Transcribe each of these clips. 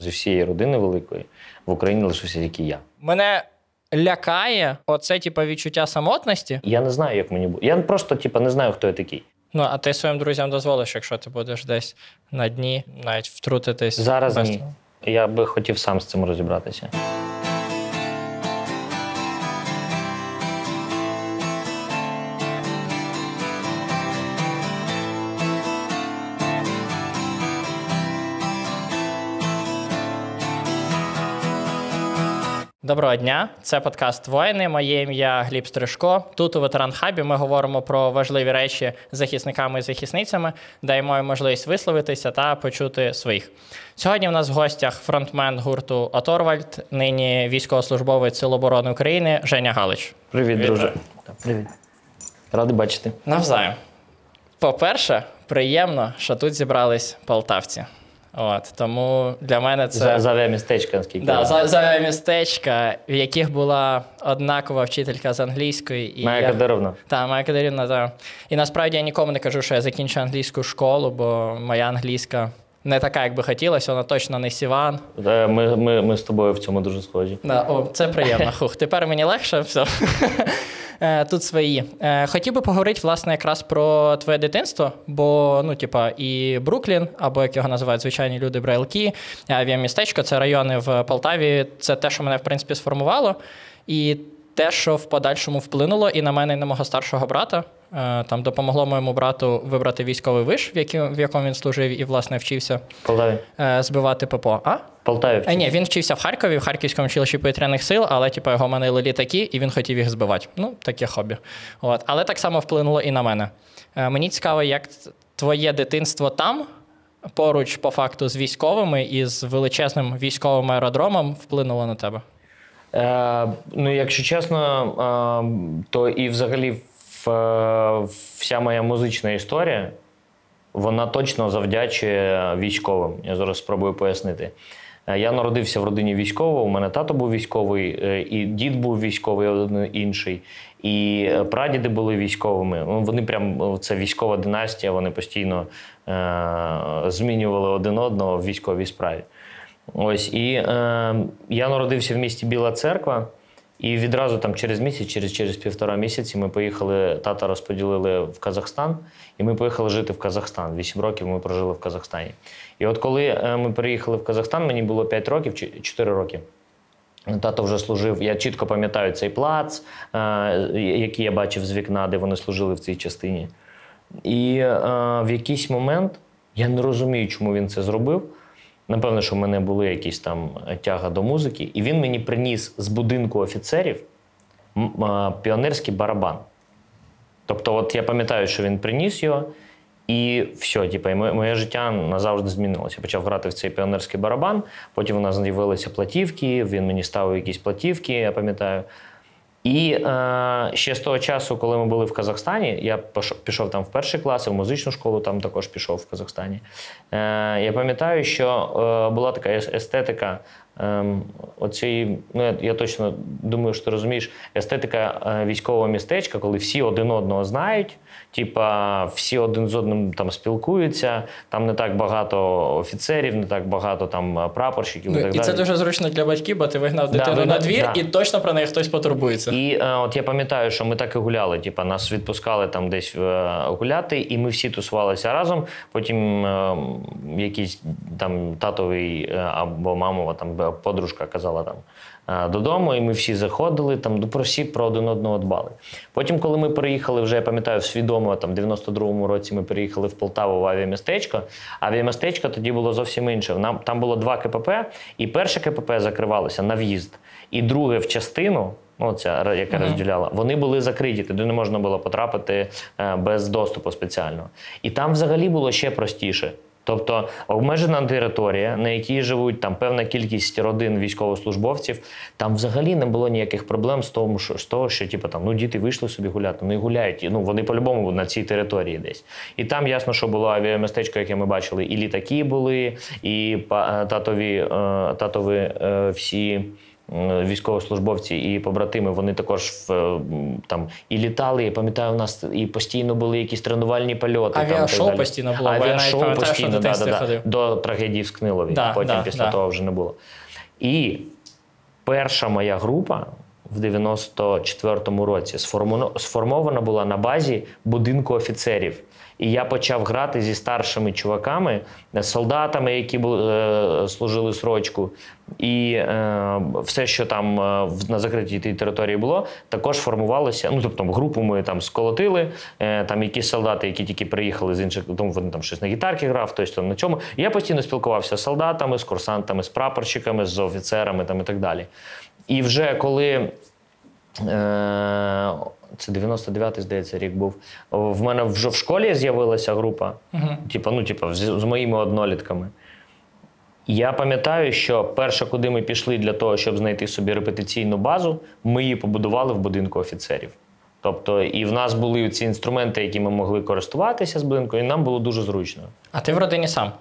Зі всієї родини великої в Україні лишився тільки я. Мене лякає оце, типу, відчуття самотності. Я не знаю, як мені буде. Я просто, типу, не знаю, хто я такий. Ну, а ти своїм друзям дозволиш, якщо ти будеш десь на дні, навіть втрутитись. Зараз без ні. Я би хотів сам з цим розібратися. Доброго дня, це подкаст Воїни. Моє ім'я Гліб Стрижко. Тут у ветеран хабі ми говоримо про важливі речі з захисниками і захисницями, даємо їм можливість висловитися та почути своїх. Сьогодні в нас в гостях фронтмен гурту Аторвальд, нині військовослужбовець Сил оборони України Женя Галич. Привіт, Вітаю. друже. Привіт. Радий бачити. Навзаєм. По-перше, приємно, що тут зібрались полтавці. От тому для мене це За, за містечка, наскільки. Да, за, за містечка, в яких була однакова вчителька з англійської. І Майя я- Кадировна. Та, Майя Катерина, так. І насправді я нікому не кажу, що я закінчу англійську школу, бо моя англійська не така, як би хотілося, вона точно не сіван. Е, Ми, ми, ми з тобою в цьому дуже схожі. Да, о, це приємно. Хух, тепер мені легше все. Е, Тут свої. Е, Хотів би поговорити, власне, якраз про твоє дитинство, бо, ну, типа, і Бруклін, або як його називають звичайні люди, Брайлки, авіамістечко, це райони в Полтаві. Це те, що мене, в принципі, сформувало. І те, що в подальшому вплинуло і на мене, і на мого старшого брата. Е, Там допомогло моєму брату вибрати військовий виш, в який- в якому він служив і, власне, вчився Полтаві. е, збивати ППО. А? Полтаві вчився. ні, він вчився в Харкові, в Харківському училищі повітряних сил, але типу, його манили літаки, і він хотів їх збивати. Ну, таке хобі. От. Але так само вплинуло і на мене. Е, мені цікаво, як твоє дитинство там, поруч, по факту, з військовими і з величезним військовим аеродромом вплинуло на тебе. Е, ну, якщо чесно, е, то і взагалі в, е, вся моя музична історія, вона точно завдячує військовим. Я зараз спробую пояснити. Е, Я народився в родині військового, у мене тато був військовий, е, і дід був військовий, один інший, і е, прадіди були військовими. Ну, Вони прям це військова династія, вони постійно е, змінювали один одного в військовій справі. Ось і е, я народився в місті Біла Церква, і відразу там через місяць, через, через півтора місяці, ми поїхали. Тата розподілили в Казахстан, і ми поїхали жити в Казахстан. Вісім років ми прожили в Казахстані. І от коли е, ми приїхали в Казахстан, мені було 5 років чи 4 роки. Тато вже служив. Я чітко пам'ятаю цей плац, е, який я бачив з вікна, де вони служили в цій частині. І е, в якийсь момент я не розумію, чому він це зробив. Напевно, що в мене були якісь там тяга до музики, і він мені приніс з будинку офіцерів піонерський барабан. Тобто, от я пам'ятаю, що він приніс його, і все, типу, і моє, моє життя назавжди змінилося. Я почав грати в цей піонерський барабан, потім у нас з'явилися платівки, він мені ставив якісь платівки, я пам'ятаю. І е, ще з того часу, коли ми були в Казахстані, я пішов там в перший клас, в музичну школу там також пішов в Казахстані. Е, я пам'ятаю, що е, була така ес- естетика. е, оцієї, ну я, я точно думаю, що ти розумієш, естетика е, військового містечка, коли всі один одного знають, типа всі один з одним там спілкуються, там не так багато офіцерів, не так багато там е, прапорщиків. і так Ну, і це далі. дуже зручно для батьків, бо ти вигнав Да, дитину вигнав- на двір, да. і точно про неї хтось потурбується. І е, от я пам'ятаю, що ми так і гуляли. Типа нас відпускали там десь е, гуляти, і ми всі тусувалися разом. Потім е, якийсь там татовий е, або мамова там подружка казала там додому, і ми всі заходили там, ну, про всі про один одного дбали. Потім, коли ми переїхали, вже я пам'ятаю, свідомо там в 92-му році ми переїхали в Полтаву в авіамістечко. Авіамістечко тоді було зовсім інше. Нам там було два КПП, і перше КПП закривалося на в'їзд, і друге в частину. Ну, ця ра- яка розділяла, вони були закриті, туди не можна було потрапити е, без доступу спеціального. І там взагалі було ще простіше. Тобто обмежена територія, на якій живуть там певна кількість родин військовослужбовців, там взагалі не було ніяких проблем з того, що, з того, що типу, там, ну, діти вийшли собі гуляти, ну і гуляють. Ну, вони по-любому на цій території десь. І там ясно, що було авіамістечко, яке ми бачили, і літаки були, і татові, е, татові е, всі військовослужбовці і побратими, вони також в, е, там і літали. Я пам'ятаю, у нас і постійно були якісь тренувальні польоти. там, Авіашоу далі. постійно було, навіть Авіашоу що постійно, дитинстві да, да, ходив. до трагедії в Скнилові. Да, Потім да, після да. того вже не було. І перша моя група в 94-му році сформована була на базі будинку офіцерів. І я почав грати зі старшими чуваками, е, солдатами, які були, е, служили срочку. І е, все, що там е, на закритій тій території було, також формувалося. Ну, тобто, групу ми там сколотили, е, там якісь солдати, які тільки приїхали з інших, тому вони там щось на гітарки грав, хтось там на цьому. І я постійно спілкувався з солдатами, з курсантами, з прапорщиками, з офіцерами там, і так далі. І вже коли Е, Це 99-й, здається, рік був. В мене вже в школі з'явилася група, типу, ну, типу, з, з моїми однолітками. Я пам'ятаю, що перше, куди ми пішли для того, щоб знайти собі репетиційну базу, ми її побудували в будинку офіцерів. Тобто, і в нас були ці інструменти, які ми могли користуватися з будинку, і нам було дуже зручно. А ти в родині сам?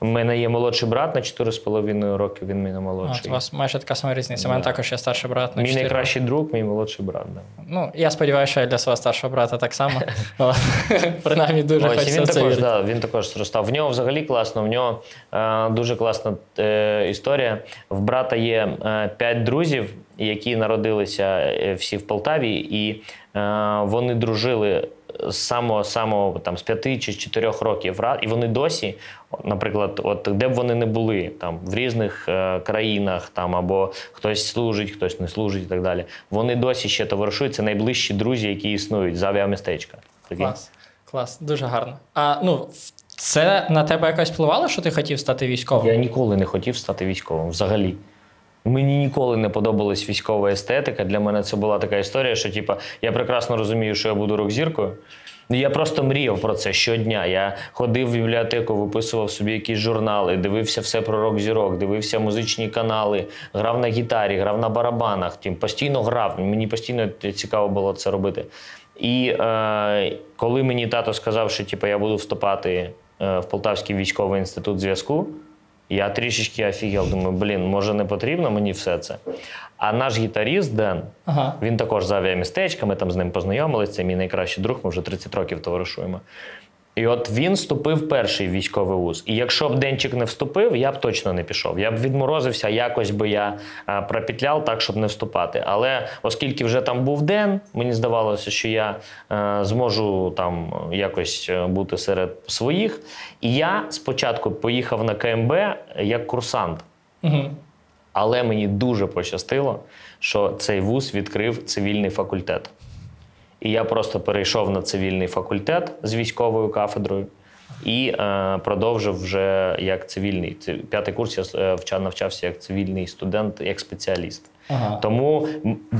У мене є молодший брат на 4,5 роки, він мене молодший. у вас майже така сама різниця. У мене також є старший брат на Мій 4 найкращий друг, мій молодший брат. Да. Ну, я сподіваюся, що я для свого старшого брата так само. Принаймні дуже Ось, хочеться він це також, да, він також зростав. В нього взагалі класно. В нього е, дуже класна е, історія. В брата є е, п'ять друзів, які народилися е, всі в Полтаві, і е, вони дружили з самого самого там з п'яти чи з чотирьох років. І вони досі, наприклад, от де б вони не були, там в різних е, країнах, там або хтось служить, хтось не служить, і так далі. Вони досі ще товаришують. Це найближчі друзі, які існують з авіамістечка. Клас. Клас, дуже гарно. А ну, це на тебе якось впливало, що ти хотів стати військовим? Я ніколи не хотів стати військовим взагалі. Мені ніколи не подобалась військова естетика. Для мене це була така історія, що типа, я прекрасно розумію, що я буду рок-зіркою. Ну, Я просто мріяв про це щодня. Я ходив в бібліотеку, виписував собі якісь журнали, дивився все про рок-зірок, дивився музичні канали, грав на гітарі, грав на барабанах. Тим, постійно грав. Мені постійно цікаво було це робити. І е, коли мені тато сказав, що типу, я буду вступати е, в Полтавський військовий інститут зв'язку, я трішечки офігел, думаю, блін, може не потрібно мені все це. А наш гітаріст Ден, Ага. він також з авіамістечка, ми там з ним познайомилися, це мій найкращий друг, ми вже 30 років товаришуємо. І от він вступив в перший військовий вуз. І якщо б Денчик не вступив, я б точно не пішов. Я б відморозився, якось би я а, пропетляв так, щоб не вступати. Але оскільки вже там був Ден, мені здавалося, що я зможу там якось е, бути серед своїх. І я спочатку поїхав на КМБ як курсант. Угу. Але мені дуже пощастило, що цей вуз відкрив цивільний факультет. І я просто перейшов на цивільний факультет з військовою кафедрою і е, продовжив вже як цивільний. Це П'ятий курс я е, навчався як цивільний студент, як спеціаліст. Ага. Тому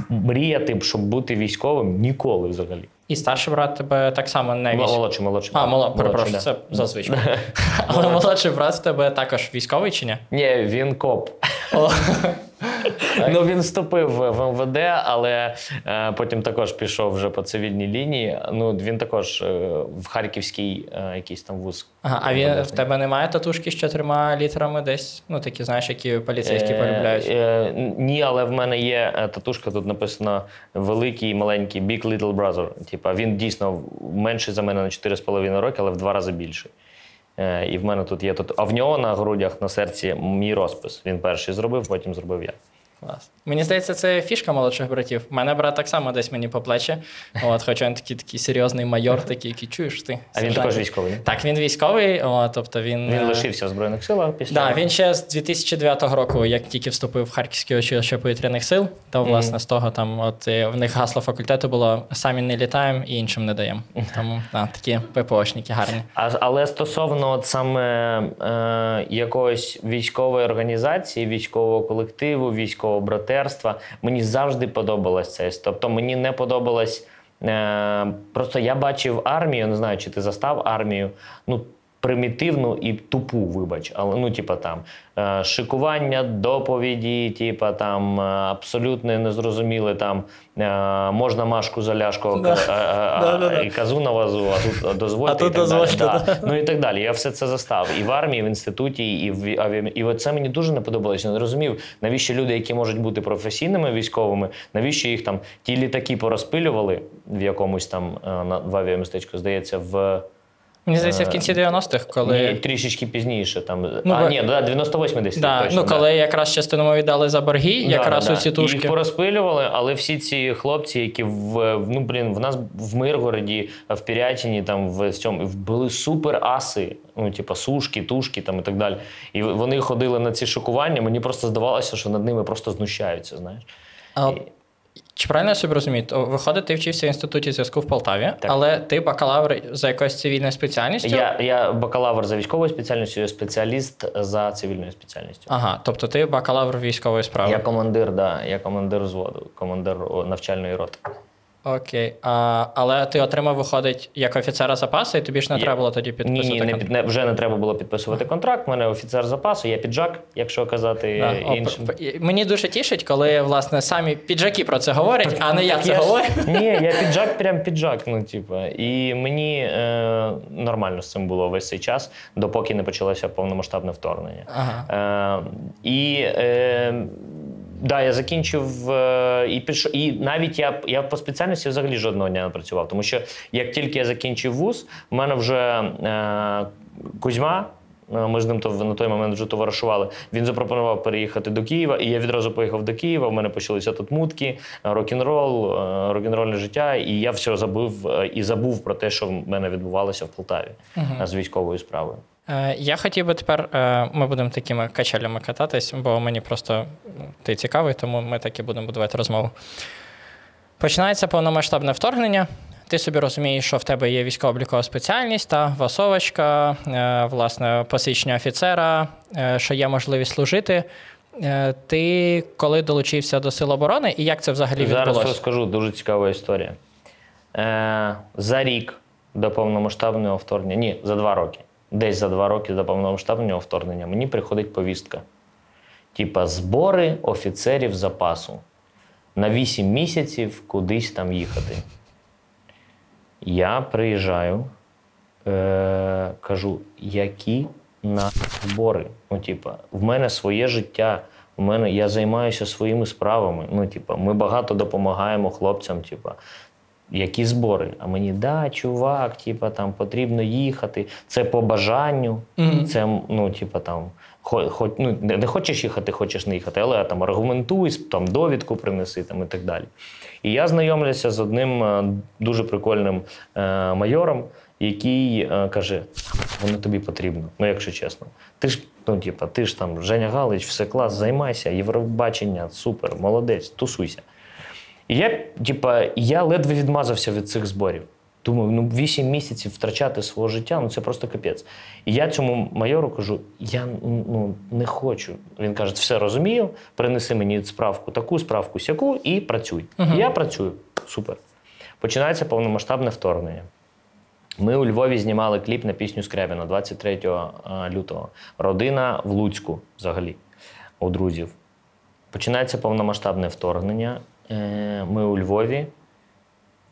мріяти, щоб бути військовим, ніколи взагалі. І старший брат тебе так само не військовий. Молодший, молодший. А, брат. Молодший, перепрошую, це зазвичай. Але молодший брат в тебе також військовий чи ні? Ні, він коп. Ну він вступив в МВД, але е, потім також пішов вже по цивільній лінії. Ну він також е, в Харківський е, якийсь там вуз. Ага, а він, в тебе немає татушки з чотирма літерами десь? Ну, такі, знаєш, які поліцейські полюбляють. ні, але в мене є татушка, тут написано великий і маленький Big Little Brother. Типа він дійсно менший за мене на 4,5 роки, але в два рази більший. Е, і в мене тут є тут. А в нього на грудях на серці мій розпис. Він перший зробив, потім зробив я. Клас. Мені здається, це фішка молодших братів. У мене брат так само десь мені по плечі. От, хоча він такий, такий серйозний майор, такий, який чуєш ти. А він також військовий. Так, він військовий, о, тобто він. Він е, лишився в Збройних силах після. Да, він ще з 2009 року, як тільки вступив в Харківське училище повітряних сил, то власне з того там, от в них гасло факультету було самі не літаємо і іншим не даємо. Тому да, такі ППОшники гарні. А, але стосовно от саме е, якоїсь військової організації, військового колективу, військового братерства, мені завжди подобалось це. Тобто мені не подобалось. Е, просто я бачив армію, не знаю, чи ти застав армію. Ну, примітивну і тупу, вибач. Але ну, типа там е, шикування доповіді, типа там е, абсолютно незрозуміле там е, можна Машку Заляшко Да. е, е, е, Да-да-да. і казу на вазу, а тут дозвольте. А тут і так дозвольте, Да. да. Ну і так далі. Я все це застав і в армії, і в інституті, і в авіа... І це мені дуже не подобалося. Не розумів, навіщо люди, які можуть бути професійними військовими, навіщо їх там ті літаки порозпилювали в якомусь там на в авіамістечку, здається, в Мені здається, в кінці 90-х, коли. ні, трішечки пізніше. Там Ну, а ні, да, 98 десь. Да, точно, ну, коли якраз частину ми віддали за борги, якраз да, у ці да. тушки. Їх порозпилювали, але всі ці хлопці, які в ну блін, в нас в Миргороді, в Пірятіні, там в цьому були супер аси, ну типа сушки, тушки там і так далі. І вони ходили на ці шокування. Мені просто здавалося, що над ними просто знущаються. Знаєш, А, чи правильно я собі розумію? То, виходить, ти вчився в інституті зв'язку в Полтаві, Так. але ти бакалавр за якоюсь цивільною спеціальністю? я, я бакалавр за військовою спеціальністю, я спеціаліст за цивільною спеціальністю. Ага, тобто ти бакалавр військової справи. Я командир, да, я командир взводу, командир навчальної роти. Окей. А, але ти отримав, виходить, як офіцера запасу, і тобі ж не треба було тоді підписувати ні, не, контракт? не, вже не треба було підписувати контракт. У мене офіцер запасу, я піджак, якщо казати Да. Іншим. п- Мені дуже тішить, коли власне самі піджаки про це говорять, а не я Так це говорю. Ні, я піджак, прям піджак. Ну, типу, і мені е, нормально з цим було весь цей час, допоки не почалося повномасштабне вторгнення. Ага. Е, і е, да, я закінчив е, і пішов. І навіть я, я по спеціальності взагалі жодного дня не працював. Тому що як тільки я закінчив вуз, в мене вже е, Кузьма. е, Ми з ним то на той момент вже товаришували. Він запропонував переїхати до Києва, і я відразу поїхав до Києва. У мене почалися тут мутки, рок-н-рол, е, рок-н-рольне життя. І я все забув е, і забув про те, що в мене відбувалося в Полтаві е, з військовою справою. Е, Я хотів би тепер, е, ми будемо такими качелями кататись, бо мені просто ну, ти цікавий, тому ми так і будемо будувати розмову. Починається повномасштабне вторгнення. Ти собі розумієш, що в тебе є військово-облікова спеціальність та васовочка, е, власне, посвідчення офіцера, що є можливість служити. Ти коли долучився до Сил оборони і як це взагалі Зараз відбулося? розкажу дуже цікава історія. За рік до повномасштабного вторгнення, ні, за два роки. Десь за два роки до повномасштабного вторгнення мені приходить повістка. Типа збори офіцерів запасу. На 8 місяців кудись там їхати. Я приїжджаю, е, кажу, які на збори? Ну, типа, в мене своє життя, в мене я займаюся своїми справами. Ну, типа, ми багато допомагаємо хлопцям. Типа, які збори? А мені да, чувак, типа, там потрібно їхати. Це по бажанню. Мгм. Це, ну, типа, там, хо, хо, ну, не, хочеш їхати, хочеш не їхати, але там аргументуй, там довідку принеси там, і так далі. І я знайомлюся з одним е, дуже прикольним е, майором, який е, каже: воно тобі потрібно, ну якщо чесно. Ти ж, ну, типа, ти ж там Женя Галич, все клас, займайся, Євробачення, супер, молодець, тусуйся. І я, типа, я ледве відмазався від цих зборів. Думаю, ну 8 місяців втрачати свого життя, ну це просто капець. І я цьому майору кажу: я ну, не хочу. Він каже: все розумію, принеси мені справку, таку справку, сяку, і працюй. І я працюю. Супер. Починається повномасштабне вторгнення. Ми у Львові знімали кліп на пісню Скрябіна 23 е, лютого. Родина в Луцьку взагалі у друзів. Починається повномасштабне вторгнення. Е, Ми у Львові.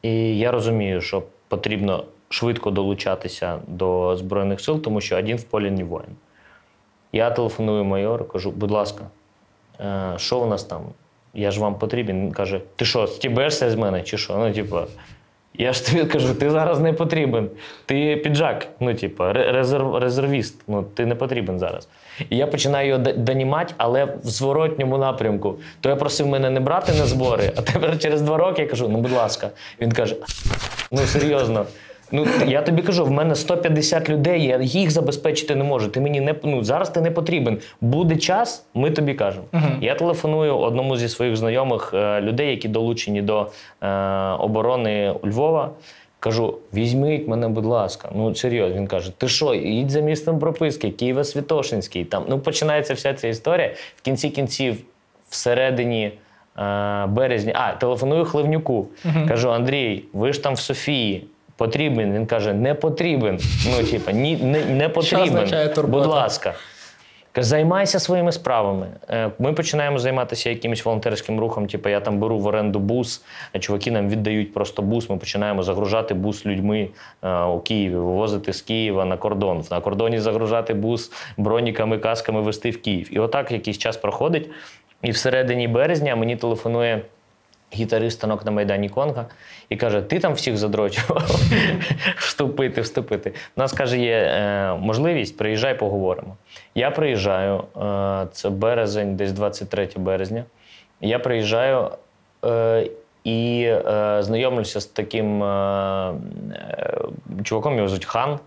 І я розумію, що потрібно швидко долучатися до Збройних сил, тому що один в полі не воїн. Я телефоную майору, кажу, будь ласка, е, що у нас там? Я ж вам потрібен. Він каже: ти що, стібешся з мене чи що? Ну, типу, я ж тобі кажу, ти зараз не потрібен. Ти піджак, ну, типу, резерв, резервіст, ну ти не потрібен зараз. І я починаю його донімати, але в зворотньому напрямку. То я просив мене не брати на збори, а тепер через два роки я кажу: ну, будь ласка. Він каже: ну серйозно. Ну, я тобі кажу, в мене 150 людей, я їх забезпечити не можу. Ти мені не ну, зараз ти не потрібен. Буде час, ми тобі кажемо. Я телефоную одному зі своїх знайомих е, людей, які долучені до е, оборони Львова. Кажу, візьміть мене, будь ласка. Ну серйозно. Він каже: Ти що, їдь за містом прописки, Києво-Святошинський. Там ну починається вся ця історія. В кінці кінців, всередині е, березня, а телефоную Хливнюку. Кажу: Андрій, ви ж там в Софії. Потрібен. Він каже, не потрібен. Ну, типа, ні, не, не потрібен. Будь ласка. Займайся своїми справами. Е, Ми починаємо займатися якимось волонтерським рухом. Типу, я там беру в оренду бус, а чуваки нам віддають просто бус. Ми починаємо загружати бус людьми е, у Києві, вивозити з Києва на кордон. На кордоні загружати бус броніками, касками вести в Київ. І отак якийсь час проходить. І всередині березня мені телефонує гітарист станок на Майдані Конга і каже: Ти там всіх задрочував вступити, вступити. У нас каже, є е, можливість, приїжджай, поговоримо. Я приїжджаю, е, це березень, десь 23 березня. Я приїжджаю і і е, знайомлюся з таким е, е, чуваком, його звуть Хан.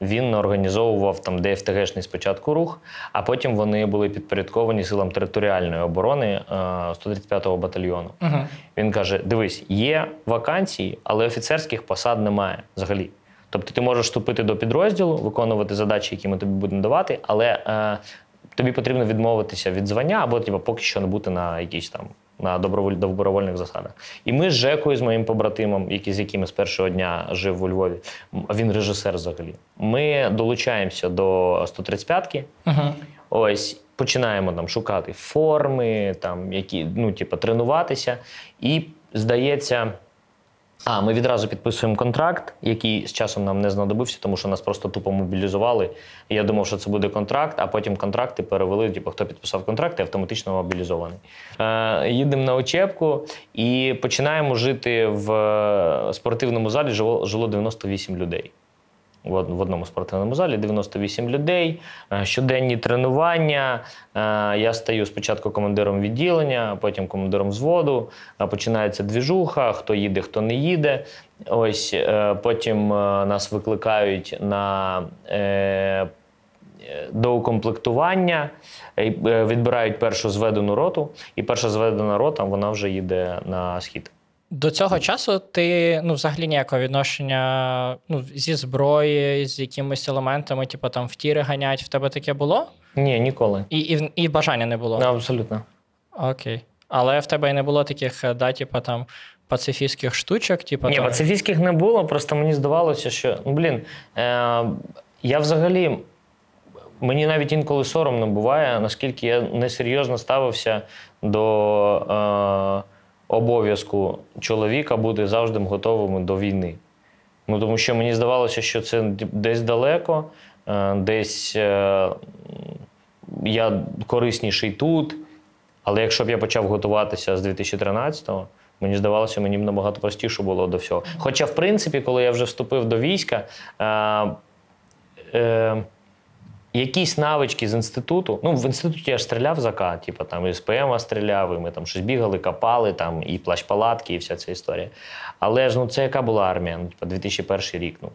Він організовував там ДФТГшний спочатку рух, а потім вони були підпорядковані силам територіальної оборони е, 135-го батальйону. Угу. Він каже: дивись, є вакансії, але офіцерських посад немає взагалі. Тобто ти можеш вступити до підрозділу, виконувати задачі, які ми тобі будемо давати, але е, тобі потрібно відмовитися від звання або типу, поки що не бути на якійсь там на доброволь, добровольних засадах. І ми з Жекою, з моїм побратимом, який, з якими з першого дня жив у Львові, він режисер взагалі. Ми долучаємося до 135-ки. Угу. Ось починаємо там шукати форми, там які ну, типу, тренуватися. І здається, а ми відразу підписуємо контракт, який з часом нам не знадобився, тому що нас просто тупо мобілізували. Я думав, що це буде контракт, а потім контракти перевели. Типу, хто підписав контракт, і автоматично мобілізований. Е, їдемо на Очепку і починаємо жити в е, спортивному залі. Жило, жило 98 людей в одному спортивному залі 98 людей, е, щоденні тренування. Е, Я стаю спочатку командиром відділення, потім командиром взводу. Е, Починається двіжуха, хто їде, хто не їде. Ось потім нас викликають на. До укомплектування е, відбирають першу зведену роту, і перша зведена рота вона вже їде на схід. До цього часу ти ну, взагалі ніякого відношення ну, зі зброї, з якимись елементами, типу там в тіри ганять, в тебе таке було? Ні, ніколи. І, і, і бажання не було. Абсолютно. Окей. Але в тебе і не було таких, е, да, типу там пацифістських штучок, типу. Ні, там... пацифістських не було, просто мені здавалося, що ну блін, е, я взагалі. Мені навіть інколи соромно буває, наскільки я несерйозно ставився до е, обов'язку чоловіка бути завжди готовим до війни. Ну, тому що мені здавалося, що це десь далеко, е, десь е, я корисніший тут. Але якщо б я почав готуватися з 2013-го, мені здавалося, мені б набагато простіше було до всього. Хоча, в принципі, коли я вже вступив до війська, е, е, якісь навички з інституту. Ну, в інституті я ж стріляв за К, типу там і з ПМ стріляв, і ми там щось бігали, копали, там, і плащ-палатки, і вся ця історія. Але ж ну це яка була армія? Ну, типу, 2001 рік. Ну,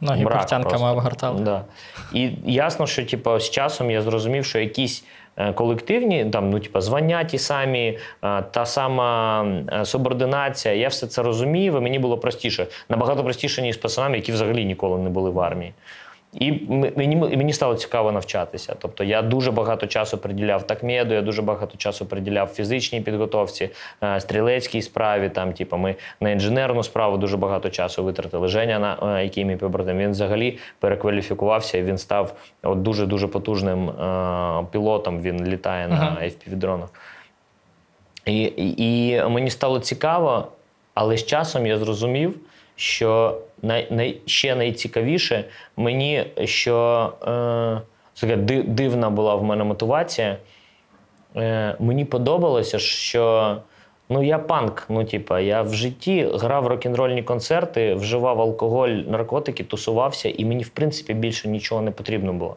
Ноги портянками обгортали. Да. І ясно, що типу, з часом я зрозумів, що якісь е, колективні, там, ну, типу, звання ті самі, е, та сама е, субординація, я все це розумів, і мені було простіше. Набагато простіше, ніж з пацанами, які взагалі ніколи не були в армії. І мені, мені стало цікаво навчатися. Тобто я дуже багато часу приділяв такмеду, я дуже багато часу приділяв фізичній підготовці, е, стрілецькій справі. Там, типу, ми на інженерну справу дуже багато часу витратили. Женя, на е, який мій побратим, він взагалі перекваліфікувався і він став от дуже дуже потужним е, пілотом. Він літає на. FPV-дронах. І, і, і мені стало цікаво, але з часом я зрозумів, що най, най, ще найцікавіше мені, що е, дивна була в мене мотивація. Е, мені подобалося, що ну, я панк. Ну, типа, я в житті грав рок-н-рольні концерти, вживав алкоголь, наркотики, тусувався, і мені, в принципі, більше нічого не потрібно було.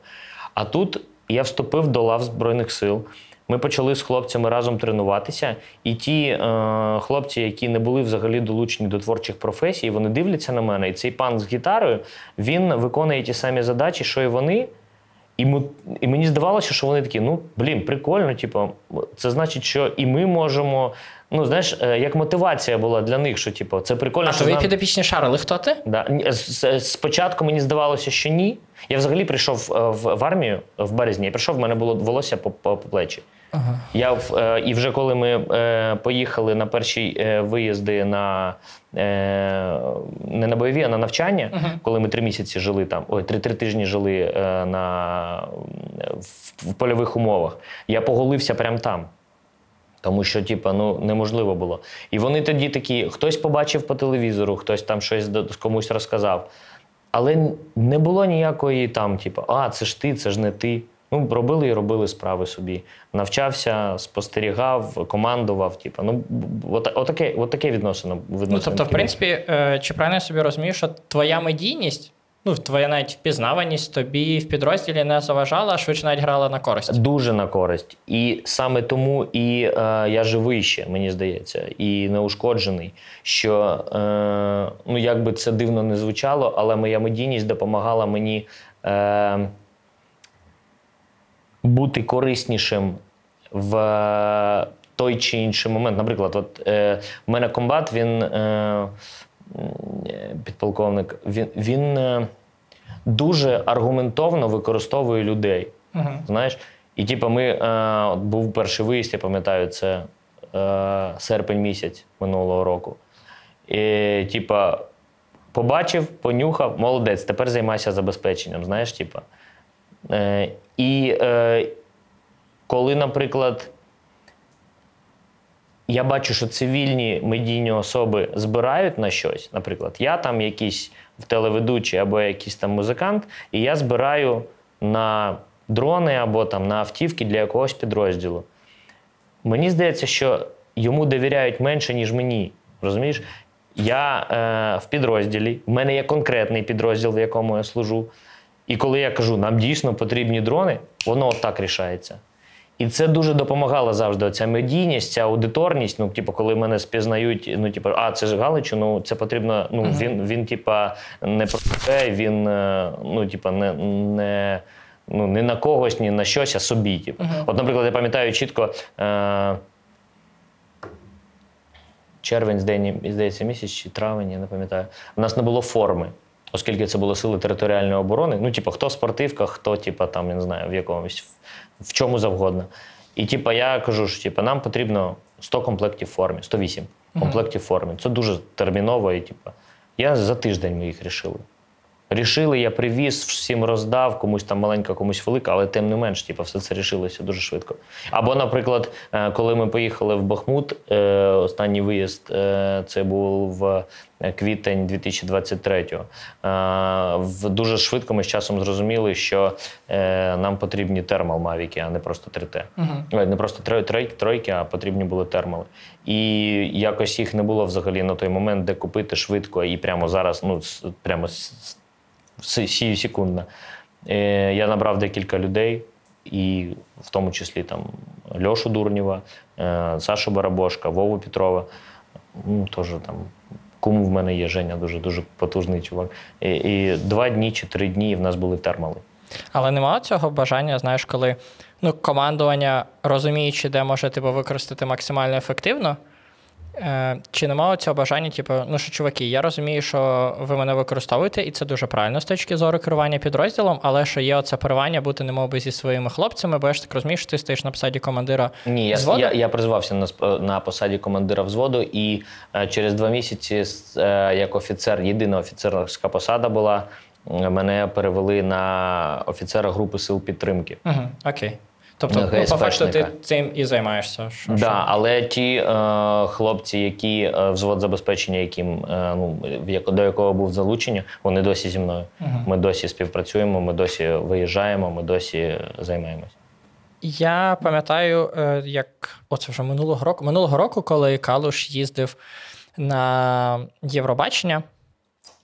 А тут я вступив до лав Збройних сил. Ми почали з хлопцями разом тренуватися, і ті е, хлопці, які не були взагалі долучені до творчих професій, вони дивляться на мене. І цей пан з гітарою він виконує ті самі задачі, що і вони. І, ми, і мені здавалося, що вони такі, ну блін, прикольно. Типу, це значить, що і ми можемо. Ну, знаєш, е, як мотивація була для них, що типу, це прикольно, А що твої нам- підопічні шарили, хто ти? Да. Спочатку мені здавалося, що ні. Я взагалі прийшов е, в, в армію в березні. Я прийшов, в мене було волосся по, по, по плечі. Ага. Я е, і вже коли ми е, поїхали на перші е, виїзди на е, не на бойові, а на навчання, коли ми три місяці жили там, ой, три, три тижні жили е, на, в, в польових умовах, я поголився прямо там. Тому що, типа, ну неможливо було. І вони тоді такі: хтось побачив по телевізору, хтось там щось комусь розказав. Але не було ніякої там, типу, а, це ж ти, це ж не ти. Ну, робили і робили справи собі. Навчався, спостерігав, командував. Типу, ну, от, отаке, отаке відносини. Ну, тобто, в принципі, е, чи правильно я собі розумію, що твоя медійність, ну, твоя навіть впізнаваність тобі в підрозділі не заважала, а швидше навіть грала на користь. Дуже на користь. І саме тому і е, я живий ще, мені здається, і неушкоджений. Що е, ну як би це дивно не звучало, але моя медійність допомагала мені е, бути кориснішим в той чи інший момент. Наприклад, от е, в мене комбат, він е, е, підполковник, він, він е, дуже аргументовно використовує людей. Угу. Знаєш, і типу, ми е, от був перший виїзд, я пам'ятаю, це е, серпень місяць минулого року. І, типа, побачив, понюхав, молодець, тепер займайся забезпеченням. Знаєш, типа. Е, і е, коли, наприклад, я бачу, що цивільні медійні особи збирають на щось. Наприклад, я там якийсь телеведучий або якийсь там музикант, і я збираю на дрони або там на автівки для якогось підрозділу. Мені здається, що йому довіряють менше, ніж мені. Розумієш? Я е, в підрозділі, в мене є конкретний підрозділ, в якому я служу. І коли я кажу, нам дійсно потрібні дрони, воно отак рішається. І це дуже допомагало завжди. Оця медійність, ця аудиторність. Ну, типу, коли мене спізнають, ну, типу, а це ж Галичу, ну це потрібно. Ну, він, він, типа, не про те, він, е, ну, типа, не, не, ну, не на когось, ні на щось, а собі. Типу. От, наприклад, я пам'ятаю чітко. Е- червень, здається, місяць чи травень, я не пам'ятаю. У нас не було форми, оскільки це були сили територіальної оборони. Ну, типу, хто спортивка, хто, типу, там, я не знаю, в якомусь, в чому завгодно. І типу, я кажу, що типу, нам потрібно 100 комплектів формі, 108 комплектів в формі. Це дуже терміново. І, типу, я за тиждень ми їх рішили. Рішили, я привіз, всім роздав, комусь там маленька, комусь велика, але тим не менш, типу, все це рішилося дуже швидко. Або, наприклад, е, коли ми поїхали в Бахмут, е, останній виїзд е, це був в квітень 2023-го. Е, в- Дуже швидко ми з часом зрозуміли, що нам потрібні термал мавіки, а не просто 3Т. Ой, Не просто тройки, а потрібні були термали. І якось їх не було взагалі на той момент, де купити швидко і прямо зараз, ну прямо сію секундно. Е, Я набрав декілька людей, і в тому числі там Льошу Дурнєва, е, Сашу Барабошка, Вову Петрова. Ну, теж там кум в мене є Женя, дуже дуже потужний чувак. І, і два дні чи три дні в нас були термали. Але немає цього бажання, знаєш, коли ну, командування, розуміючи, де може типу, використати максимально ефективно. Е, чи немає цього бажання, типу, ну що, чуваки, я розумію, що ви мене використовуєте, і це дуже правильно з точки зору керування підрозділом, але що є оце порвання бути немов зі своїми хлопцями, бо я ж так розумію, що ти стоїш на посаді командира. Ні, я, взводу? я, я призвався на, на посаді командира взводу, і е, через два місяці, е, як офіцер, єдина офіцерська посада була, мене перевели на офіцера групи сил підтримки. Угу, окей. Тобто, ну, по факту, ти цим і займаєшся. Що, Да, що? але ті е, хлопці, які е, взвод забезпечення, яким е, ну як- до якого був залучення, вони досі зі мною. Ми досі співпрацюємо, ми досі виїжджаємо, ми досі займаємось. Я пам'ятаю, е, як оце вже минулого року. Минулого року, коли Калуш їздив на Євробачення,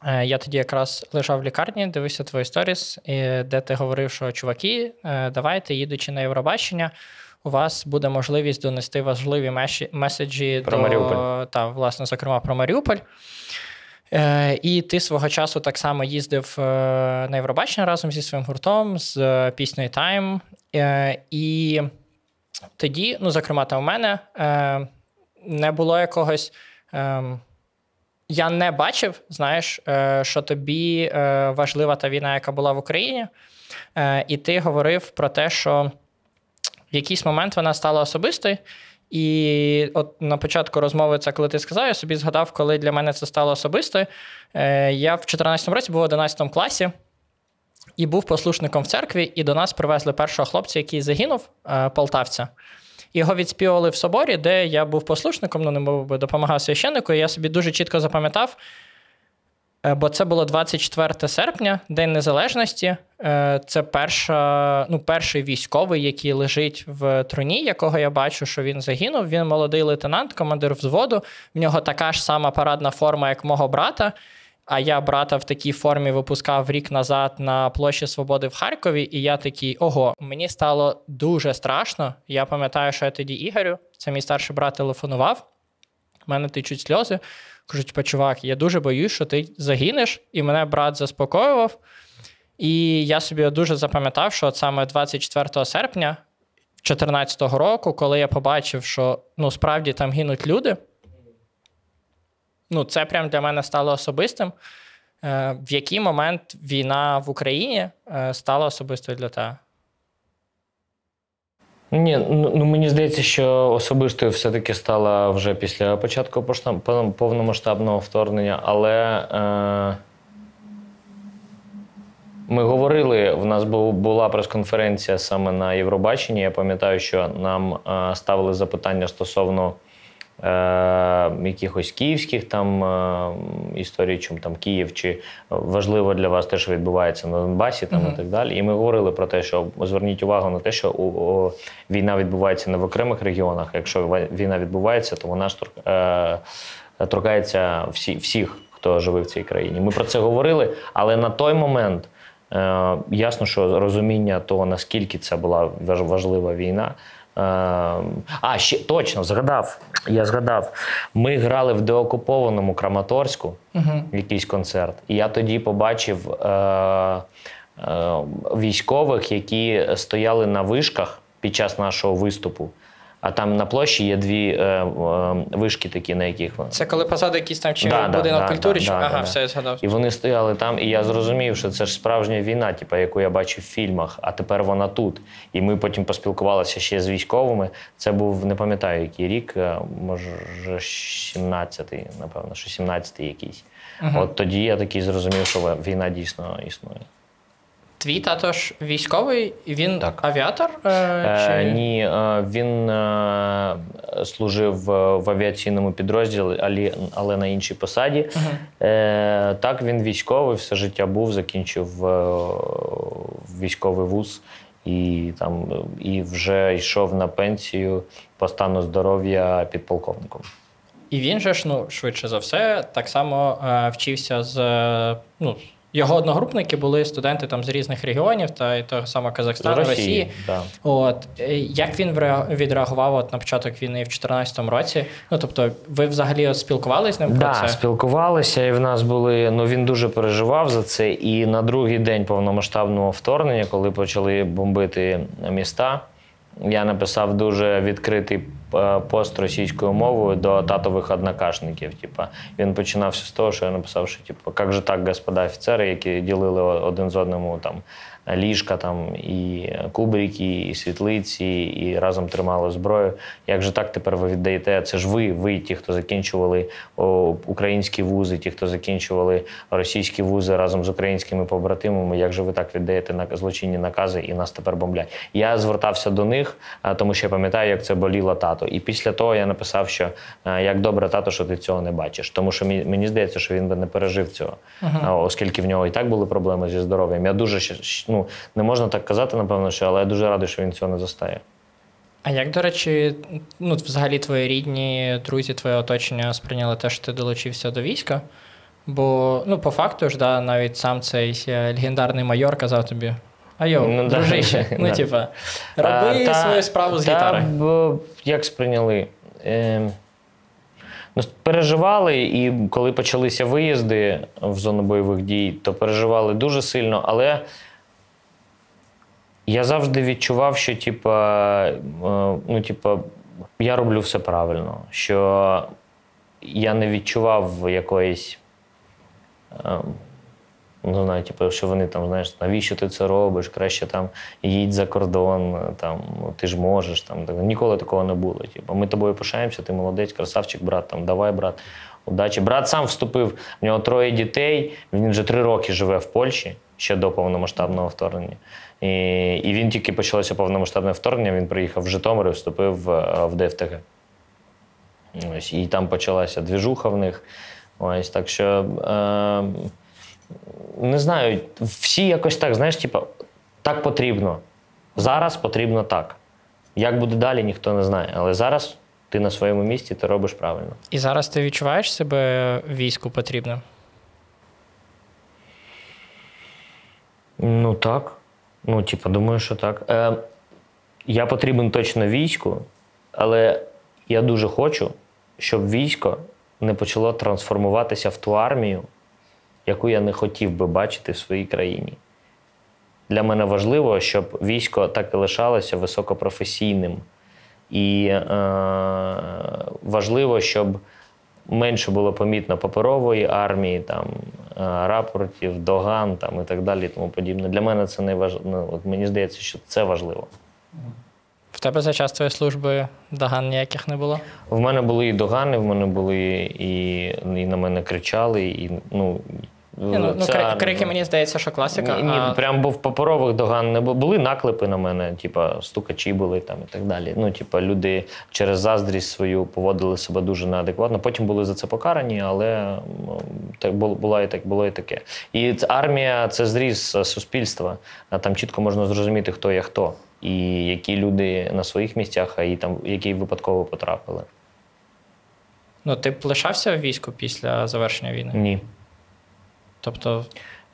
я тоді якраз лежав в лікарні, дивився твої сторіс, де ти говорив, що чуваки, е, давайте, їдучи на Євробачення, у вас буде можливість донести важливі меседжі Про до Маріуполь. та, власне, зокрема, про Маріуполь. Е, і ти свого часу так само їздив е, на Євробачення разом зі своїм гуртом з е, піснею Time. Е, і тоді, ну, зокрема, там у мене е, не було якогось. Я не бачив, знаєш, е, що тобі е, важлива та війна, яка була в Україні. Е, і ти говорив про те, що в якийсь момент вона стала особистою. І от на початку розмови, це коли ти сказав, я собі згадав, коли для мене це стало особистою. Е, Я в 2014 році був в 11 класі і був послушником в церкві, і до нас привезли першого хлопця, який загинув, полтавця. Його відспівали в соборі, де я був послушником, ну не мов би допомагав священнику. І я собі дуже чітко запам'ятав, е, бо це було 24 серпня, День Незалежності. Е, Це перша, ну, перший військовий, який лежить в труні, якого я бачу, що він загинув. Він молодий лейтенант, командир взводу. В нього така ж сама парадна форма, як мого брата. А я брата в такій формі випускав рік назад на площі Свободи в Харкові, і я такий: ого, мені стало дуже страшно. Я пам'ятаю, що я тоді Ігорю, це мій старший брат, телефонував. У мене течуть сльози. Кажуть, типа, чувак, я дуже боюсь, що ти загинеш, і мене брат заспокоював. І я собі дуже запам'ятав, що от саме 24 серпня 2014 року, коли я побачив, що ну, справді там гинуть люди, ну, це прям для мене стало особистим. Е, В який момент війна в Україні е, стала особистою для тебе? Ні, ну ну, мені здається, що особистою все-таки стала вже після початку повномасштабного вторгнення, але е, ми говорили, в нас була прес-конференція саме на Євробаченні. Я пам'ятаю, що нам е, ставили запитання стосовно якихось київських там е, історій, чим там Київ, чи важливо для вас те, що відбувається на Донбасі, там Мгм. і так далі. І ми говорили про те, що зверніть увагу на те, що у, у, війна відбувається не в окремих регіонах. Якщо війна відбувається, то вона ж е, торкається всі, всіх, хто живе в цій країні. Ми про це говорили, але на той момент. Е, ясно, що розуміння того, наскільки це була важ- важлива війна. Е, а, ще точно згадав. Я згадав. Ми грали в деокупованому Краматорську Угу. якийсь концерт. І я тоді побачив е, е, військових, які стояли на вишках під час нашого виступу. А там на площі є дві е, е, вишки, такі, на яких вони. Це коли позаду якийсь там чи Да, будинок да, культури, да, чи да, ага, все я згадав. І вони стояли там, і я зрозумів, що це ж справжня війна, типу, яку я бачив в фільмах, а тепер вона тут. І ми потім поспілкувалися ще з військовими. Це був, не пам'ятаю, який рік, е, може, 17-й, напевно, що 17-й якийсь. Мгм. От тоді я такий зрозумів, що війна дійсно існує. Твій тато ж військовий, він Так. авіатор? Е, Е, чи... ні, е, він е, служив в, в авіаційному підрозділі, але, але на іншій посаді. Мгм. Е, так, він військовий, все життя був, закінчив е, військовий вуз і, там, і вже йшов на пенсію по стану здоров'я підполковником. І він же ж, ну, швидше за все, так само е, вчився з. е, Ну, його одногрупники були студенти там з різних регіонів, та й того самого Казахстану, З Росії. Да. От е, як він відреагував от на початок війни в 2014 році? Ну тобто, ви взагалі спілкувалися з ним Да, про це? спілкувалися, і в нас були. Ну він дуже переживав за це. І на другий день повномасштабного вторгнення, коли почали бомбити міста, я написав дуже відкритий е, пост російською мовою до татових однокашників. Типа він починався з того, що я написав, що типу, як же так, господа офіцери, які ділили один з одному там ліжка, там і кубрики, і світлиці, і разом тримали зброю. Як же так тепер ви віддаєте? Це ж ви, ви, ті, хто закінчували українські вузи, ті, хто закінчували російські вузи разом з українськими побратимами. Як же ви так віддаєте на злочинні накази і нас тепер бомблять? Я звертався до них, тому що я пам'ятаю, як це боліло тато. І після того я написав, що як добре, тато, що ти цього не бачиш. Тому що мені, здається, що він би не пережив цього, А, оскільки в нього і так були проблеми зі здоров'ям. Я дуже ну не можна так казати, напевно, що але я дуже радий, що він цього не застає. А як, до речі, ну, взагалі твої рідні, друзі, твоє оточення сприйняли те, що ти долучився до війська? Бо, ну, по факту ж, да, навіть сам цей е, легендарний майор казав тобі: а йоу, Ну, да. ну, Да. типа, роби А, та- свою справу з та, гітари. б- Як сприйняли? Е, ну, переживали, і коли почалися виїзди в зону бойових дій, то переживали дуже сильно, але я завжди відчував, що типа, е, ну, типа, я роблю все правильно, що я не відчував якоїсь. е, Ну, знаю, типу, що вони там, знаєш, навіщо ти це робиш? Краще там їдь за кордон, там, ну, ти ж можеш. Там. Ніколи такого не було. Типу, ми тобою пишаємося, ти молодець, красавчик, брат, там, давай, брат, удачі. Брат сам вступив, в нього троє дітей, він вже три роки живе в Польщі ще до повномасштабного вторгнення. І, і він тільки почалося повномасштабне вторгнення, він приїхав в Житомир і вступив в, в ДФТГ. Ось, і там почалася двіжуха в них. Ось, так що е, не знаю, всі якось так, знаєш, типу, так потрібно. Зараз потрібно так. Як буде далі, ніхто не знає. Але зараз ти на своєму місці, ти робиш правильно. І зараз ти відчуваєш себе війську потрібним? Ну так. Ну, типу, думаю, що так. Е, я потрібен точно війську, але я дуже хочу, щоб військо не почало трансформуватися в ту армію, яку я не хотів би бачити в своїй країні. Для мене важливо, щоб військо так і лишалося високопрофесійним. І е, важливо, щоб менше було помітно паперової армії, там, е, рапортів, доган там, і так далі. І тому подібне. Для мене це не важ... Ну, от мені здається, що це важливо. В тебе за час твоєї служби доган ніяких не було? В мене були і догани, в мене були і, і на мене кричали, і ну. Ні, ну, ну, крики, мені здається, що класика. Ні, ні, а... прям був паперових доган не було. Були наклепи на мене, типа стукачі були там і так далі. Ну, типа, люди через заздрість свою поводили себе дуже неадекватно. Потім були за це покарані, але так було, було і так було і таке. І армія це зріз е, суспільства. Там чітко можна зрозуміти, хто є хто, і які люди на своїх місцях, а і там які випадково потрапили. Ну, ти б лишався в війську після завершення війни? Ні. Тобто,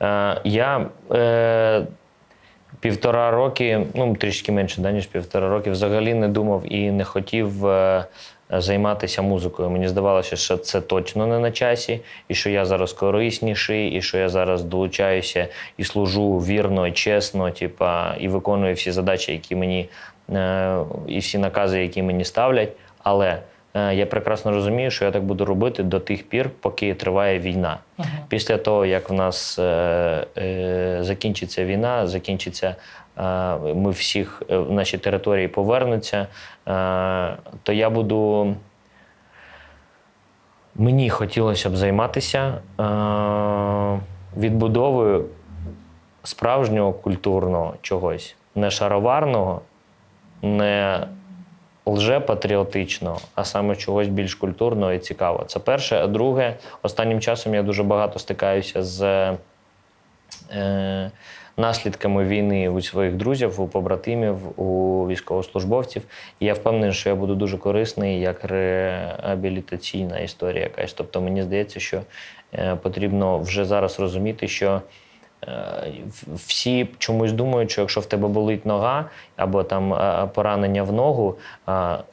Е, я е, півтора роки, ну трішки менше, да, ніж півтора роки, взагалі не думав і не хотів е, займатися музикою. Мені здавалося, що це точно не на часі, і що я зараз корисніший, і що я зараз долучаюся і служу вірно, і чесно, типа, і виконую всі задачі, які мені е, і всі накази, які мені ставлять. Але я прекрасно розумію, що я так буду робити до тих пір, поки триває війна. Після того, як в нас е, е, закінчиться війна, закінчиться, е, ми всіх е, наші території повернуться, е, то я буду. Мені хотілося б займатися е, відбудовою справжнього культурного чогось, не шароварного, не лжепатріотичного, а саме чогось більш культурного і цікавого. Це перше. А друге, останнім часом я дуже багато стикаюся з е, наслідками війни у своїх друзів, у побратимів, у військовослужбовців. І я впевнений, що я буду дуже корисний як реабілітаційна історія якась. Тобто мені здається, що е, потрібно вже зараз розуміти, що. Е, Всі чомусь думають, що якщо в тебе болить нога, або там е, поранення в ногу,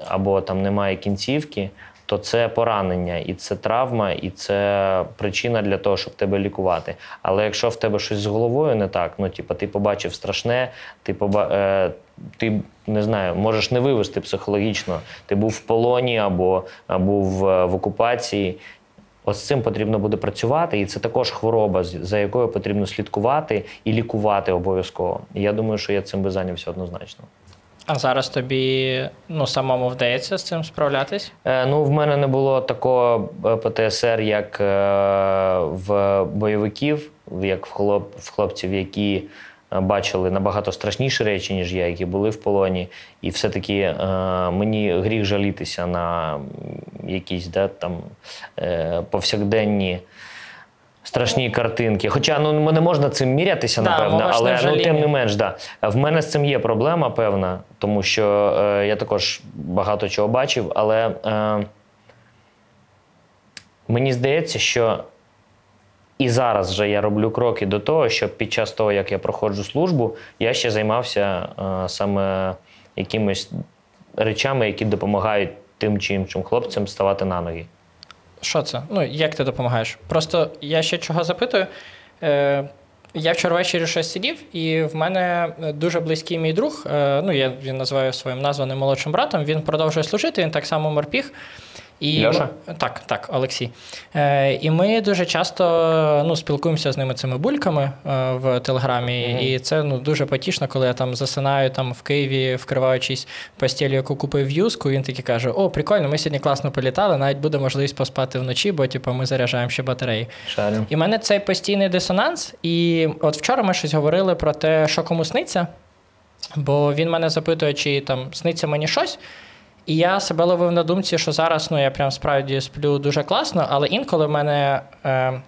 або там немає кінцівки, то це поранення, і це травма, і це причина для того, щоб тебе лікувати. Але якщо в тебе щось з головою не так, ну типу, ти побачив страшне, ти поба... е, ти не знаю, можеш не вивести психологічно. Ти був в полоні або, був е, в окупації. От з цим потрібно буде працювати, і це також хвороба, за якою потрібно слідкувати і лікувати обов'язково. І я думаю, що я цим би зайнявся однозначно. а зараз тобі ну, самому вдається з цим справлятись? Е, ну, в мене не було такого е, ПТСР, як е, в бойовиків, як в, хлоп, в хлопців, які бачили набагато страшніші речі, ніж я, які були в полоні. І все-таки е, мені гріх жалітися на якісь да, там, е, повсякденні. Страшні картинки. Хоча ну не можна цим мірятися, Да, напевно, але ну, тим не менш, да. В мене з цим є проблема певна, тому що е, я також багато чого бачив, але е, мені здається, що і зараз вже я роблю кроки до того, щоб під час того, як я проходжу службу, я ще займався е, саме якимись речами, які допомагають тим чи іншим хлопцям ставати на ноги. Що це? Ну, як ти допомагаєш? Просто я ще чого запитую. Е, я вчора ввечері щось сидів, і в мене дуже близький мій друг. Е, ну, я він називаю своїм названим молодшим братом. Він продовжує служити, він так само морпіг. І Льоша? Так, так, Олексій. Е, І ми дуже часто ну, спілкуємося з ними цими бульками е, в Телеграмі. Мгм. І це ну, дуже потішно, коли я там засинаю там в Києві, вкриваючись постілю, яку купив юску. Він такий каже: О, прикольно, ми сьогодні класно політали, навіть буде можливість поспати вночі, бо типу, ми заряджаємо ще батареї. Шарю. І в мене цей постійний дисонанс. І от вчора ми щось говорили про те, що кому сниться. Бо він мене запитує, чи там сниться мені щось. І я себе ловив на думці, що зараз ну, я прям справді сплю дуже класно, але інколи в мене е,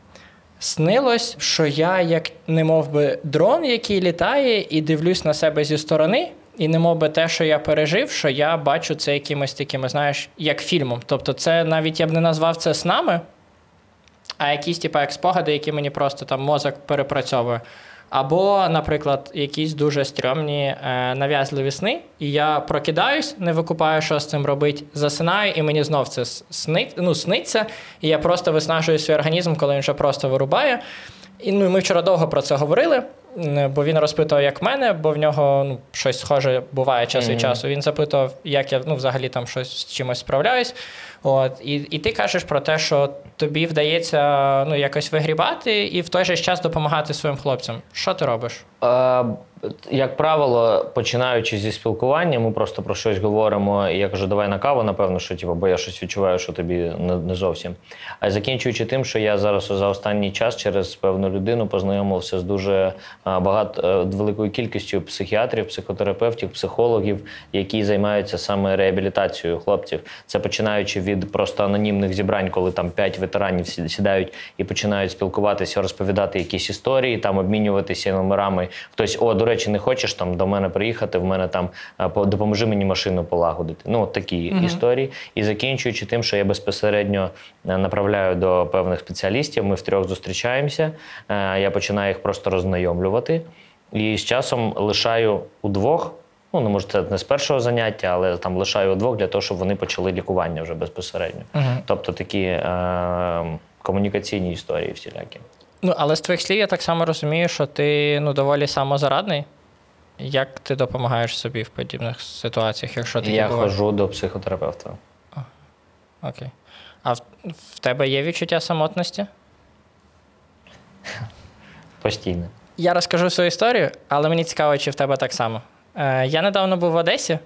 снилось, що я як не мов би дрон, який літає, і дивлюсь на себе зі сторони. І не би те, що я пережив, що я бачу це якимось такими, знаєш, як фільмом. Тобто, це навіть я б не назвав це снами, а якісь, типу, як спогади, які мені просто там мозок перепрацьовує. Або, наприклад, якісь дуже стрьомні е, нав'язливі сни, і я прокидаюсь, не викупаю, що з цим робити, засинаю, і мені знов це сни, ну, сниться, і я просто виснажую свій організм, коли він вже просто вирубає. І ну, ми вчора довго про це говорили, бо він розпитував, як мене, бо в нього ну, щось схоже буває час від Мгм. часу. Він запитував, як я ну, взагалі там щось з чимось справляюсь. От, і, і ти кажеш про те, що тобі вдається ну, якось вигрібати і в той же час допомагати своїм хлопцям. Що ти робиш? Е, Як правило, починаючи зі спілкування, ми просто про щось говоримо. І я кажу, давай на каву, напевно, що типу, бо я щось відчуваю, що тобі не, не зовсім. А закінчуючи тим, що я зараз за останній час через певну людину познайомився з дуже багато е, великою кількістю психіатрів, психотерапевтів, психологів, які займаються саме реабілітацією хлопців. Це починаючи від просто анонімних зібрань, коли там п'ять ветеранів сідають і починають спілкуватися, розповідати якісь історії, там обмінюватися номерами. Хтось, о, до речі, не хочеш там до мене приїхати, в мене там е, по- допоможи мені машину полагодити. Ну, от такі Мгм. історії. І закінчуючи тим, що я безпосередньо е, направляю до певних спеціалістів, ми втрьох зустрічаємося. е, Я починаю їх просто роззнайомлювати. І з часом лишаю удвох. Ну, не може, це не з першого заняття, але там лишаю удвох для того, щоб вони почали лікування вже безпосередньо. Угу. Тобто такі е, комунікаційні історії всілякі. Ну, але з твоїх слів я так само розумію, що ти ну, доволі самозарадний. Як ти допомагаєш собі в подібних ситуаціях, якщо таке Я ходжу до психотерапевта. Окей. А в, в тебе є відчуття самотності? Постійно. Я розкажу свою історію, але мені цікаво, чи в тебе так само. Е, я недавно був в Одесі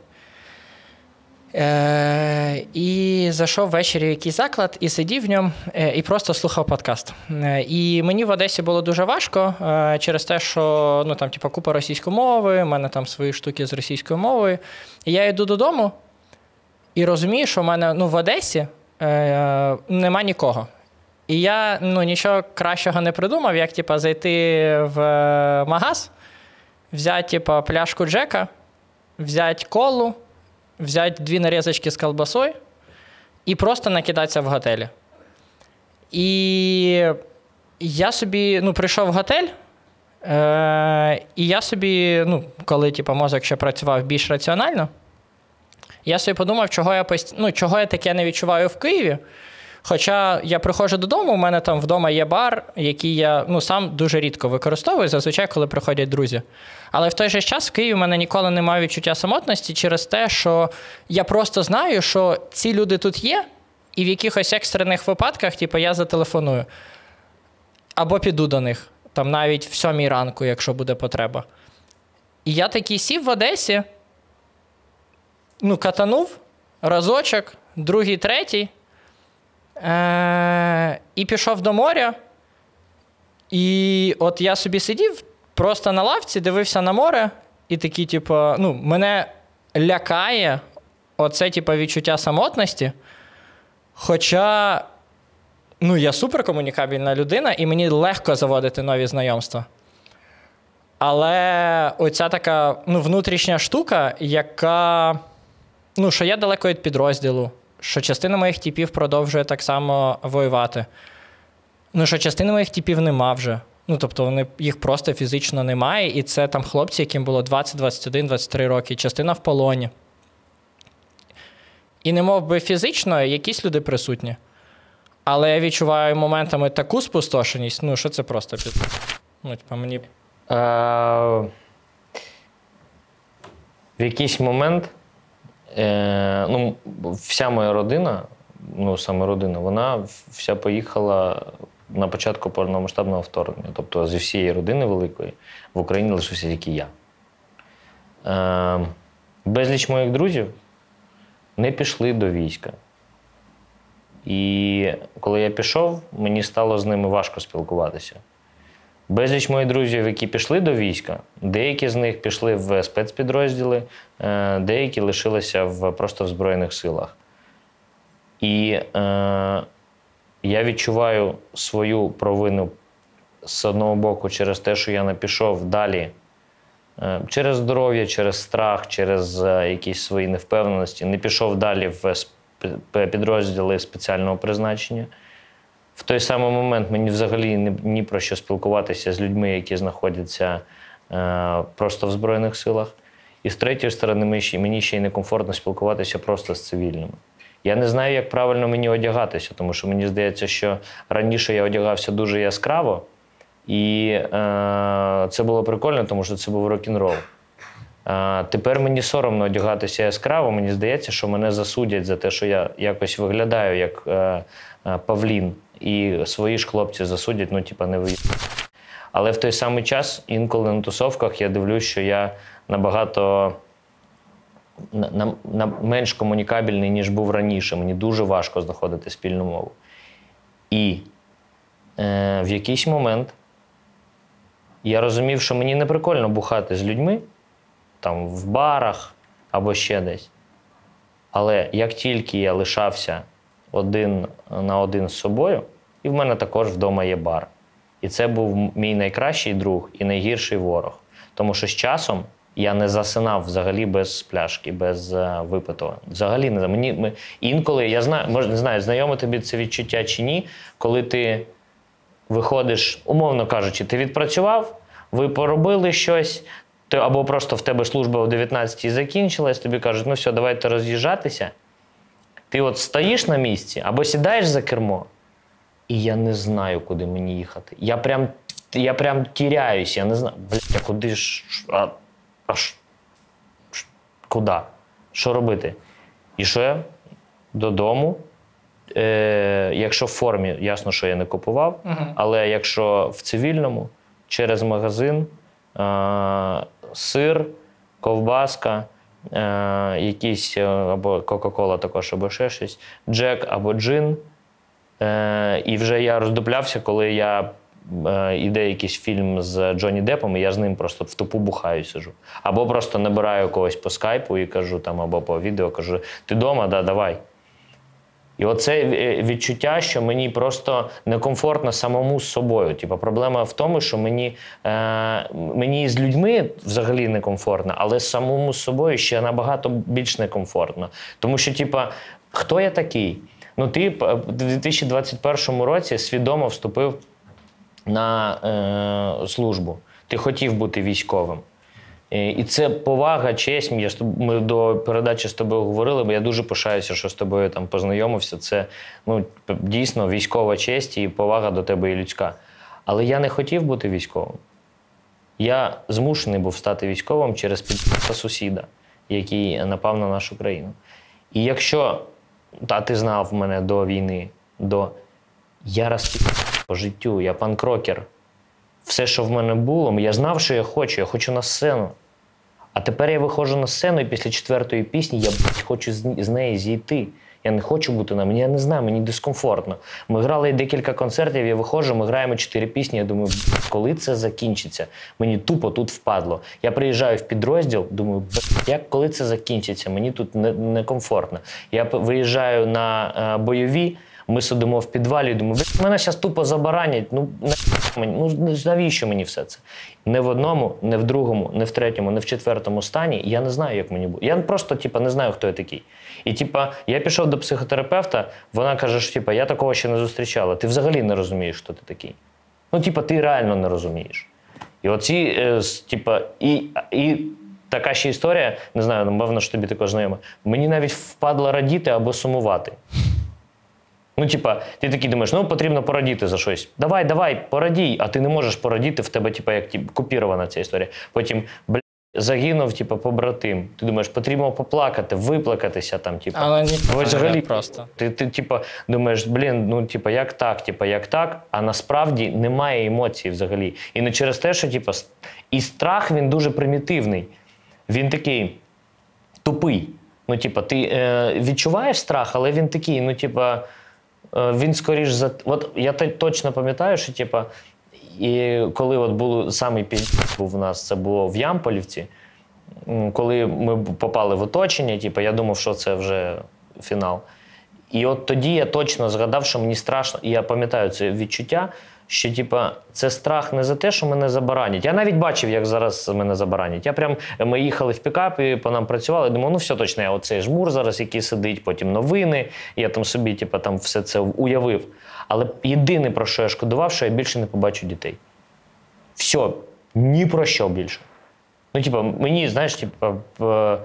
е, і зайшов ввечері в якийсь заклад і сидів в ньому е, і просто слухав подкаст. Е, і мені в Одесі було дуже важко через те, що ну, там, типу, купа російської мови, в мене там свої штуки з російською мовою. І я йду додому і розумію, що в мене ну, в Одесі нема нікого. І я ну, нічого кращого не придумав, як типа, зайти в магаз, взяти типа, пляшку Джека, взяти колу, взяти дві нарізочки з колбасою і просто накидатися в готелі. І я собі ну, прийшов в готель, е- і я собі, ну, коли типу, мозок ще працював більш раціонально, я собі подумав, чого я, пост... ну, чого я таке не відчуваю в Києві. Хоча я приходжу додому, у мене там вдома є бар, який я ну, сам дуже рідко використовую, зазвичай, коли приходять друзі. Але в той же час в Києві в мене ніколи немає відчуття самотності через те, що я просто знаю, що ці люди тут є, і в якихось екстрених випадках, типу, я зателефоную. Або піду до них, там навіть в сьомій ранку, якщо буде потреба. І я такий сів в Одесі, ну, катанув разочок, другий, третій. Е- і пішов до моря. І от я собі сидів просто на лавці, дивився на море, і такий, типу, ну, мене лякає оце, типу, відчуття самотності. Хоча ну, я суперкомунікабельна людина, і мені легко заводити нові знайомства. Але оця така ну, внутрішня штука, яка. Ну, що я далеко від підрозділу, що частина моїх типів продовжує так само воювати. Ну, що частини моїх типів нема вже. Ну, тобто, вони, їх просто фізично немає, і це там хлопці, яким було 20, 21, 23 роки, частина в полоні. І не мов би фізично, якісь люди присутні. Але я відчуваю моментами таку спустошеність, ну, що це просто під. Ну, типа, мені. Е, в якийсь момент е, ну, вся моя родина ну саме родина, вона вся поїхала на початку повномасштабного вторгнення. Тобто зі всієї родини великої в Україні лишився тільки я. Е, безліч моїх друзів не пішли до війська. І коли я пішов, мені стало з ними важко спілкуватися. Безліч моїх друзів, які пішли до війська, деякі з них пішли в спецпідрозділи, е, деякі лишилися в, просто в Збройних силах. І е, я відчуваю свою провину з одного боку через те, що я не пішов далі. Е, Через здоров'я, через страх, через е, якісь свої невпевненості, не пішов далі в підрозділи спеціального призначення. В той самий момент мені взагалі ні, ні про що спілкуватися з людьми, які знаходяться е, просто в Збройних силах. І з третьої сторони, мені ще, й некомфортно спілкуватися просто з цивільними. Я не знаю, як правильно мені одягатися, тому що мені здається, що раніше я одягався дуже яскраво, і е, це було прикольно, тому що це був рок-н-рол. А, тепер мені соромно одягатися яскраво. Мені здається, що мене засудять за те, що я якось виглядаю як е, е, Павлін, і свої ж хлопці засудять, ну, типа, не ви. Але в той самий час, інколи на тусовках, я дивлюсь, що я набагато на, на, на менш комунікабельний, ніж був раніше. Мені дуже важко знаходити спільну мову. І е, в якийсь момент я розумів, що мені не прикольно бухати з людьми там в барах або ще десь. Але як тільки я лишався один на один з собою, і в мене також вдома є бар. І це був мій найкращий друг і найгірший ворог. Тому що з часом я не засинав взагалі без пляшки, без е, випитого. Взагалі не мені ми, інколи я знаю, може не знаю, знайоме тобі це відчуття чи ні, коли ти виходиш, умовно кажучи, ти відпрацював, ви поробили щось, ти, або просто в тебе служба о 19-й закінчилась, тобі кажуть, ну все, давайте роз'їжджатися. Ти от стоїш на місці або сідаєш за кермо, і я не знаю, куди мені їхати. Я прям, я прям тіряюсь, я не знаю, блядь, а куди ж. А, а ш- куди? Що робити? І що я? Додому. Е, якщо в формі, ясно, що я не купував, але якщо в цивільному, через магазин, е, сир, ковбаска, е, якісь е, або Кока-Кола також, або ще щось, джек або джин. Е, і вже я роздуплявся, коли я е, іде якийсь фільм з Джонні Деппом, і я з ним просто в тупу бухаю сижу. Або просто набираю когось по скайпу і кажу там, або по відео, кажу: ти вдома, да, давай. І оце е, відчуття, що мені просто некомфортно самому з собою. Типа, проблема в тому, що мені, е, мені з людьми взагалі некомфортно, але самому з собою ще набагато більш некомфортно. Тому що, типа, хто я такий? Ну, ти п- в 2021 році свідомо вступив на е, службу. Ти хотів бути військовим. Е, І це повага, честь. Я ми до передачі з тобою говорили, бо я дуже пишаюся, що з тобою там познайомився. Це ну, дійсно військова честь і повага до тебе і людська. Але я не хотів бути військовим. Я змушений був стати військовим через підписа сусіда, який напав на нашу країну. І якщо та ти знав мене до війни, до я розпі по життю, я панкрокер. Все, що в мене було, я знав, що я хочу, я хочу на сцену. А тепер я виходжу на сцену, і після четвертої пісні я хочу з неї зійти. Я не хочу бути на мені, я не знаю, мені дискомфортно. Ми грали декілька концертів, я виходжу, ми граємо чотири пісні. Я думаю, коли це закінчиться? Мені тупо тут впадло. Я приїжджаю в підрозділ, думаю, як коли це закінчиться? Мені тут не- некомфортно. Я виїжджаю на е, бойові. Ми сидимо в підвалі, думаю, мене зараз тупо забаранять. Ну, мені, ну навіщо мені все це? Не в одному, не в другому, не в третьому, не в четвертому стані. Я не знаю, як мені буде. Я просто типа, не знаю, хто я такий. І типа, я пішов до психотерапевта, вона каже, що типа, я такого ще не зустрічала. Ти взагалі не розумієш, хто ти такий. Ну, типа, ти реально не розумієш. І оці, е, типа, і, і така ще історія, не знаю, напевно, що тобі також знайома. Мені навіть впадло радіти або сумувати. Ну, типа, ти такий думаєш, ну потрібно порадіти за щось. Давай, давай, порадій, а ти не можеш порадіти, в тебе, типа, як тип, купірована ця історія. Потім, бля, Загинув, типу, побратим. Ти думаєш, потрібно поплакати, виплакатися там, типу. Але ні, Взагалі просто. Ти, ти типу, думаєш, блін, ну типу, як так, типу, як так, а насправді немає емоцій взагалі. І не через те, що типу, і страх він дуже примітивний. Він такий тупий. Ну, типу, ти е, відчуваєш страх, але він такий, ну, типу, е, він скоріш за. От я точно пам'ятаю, що типу, і коли от було пізд був у нас, це було в Ямполівці. Коли ми попали в оточення, типу, я думав, що це вже фінал. І от тоді я точно згадав, що мені страшно, і я пам'ятаю це відчуття, що типа, це страх не за те, що мене забаранять. Я навіть бачив, як зараз мене забаранять. Я прям ми їхали в пікапі, по нам працювали. Думав, ну все точно, я оцей жмур зараз, який сидить, потім новини. Я там собі, типа, там все це уявив. Але єдине, про що я шкодував, що я більше не побачу дітей. Все, ні про що більше. Ну, типа, мені, знаєш, типа, е,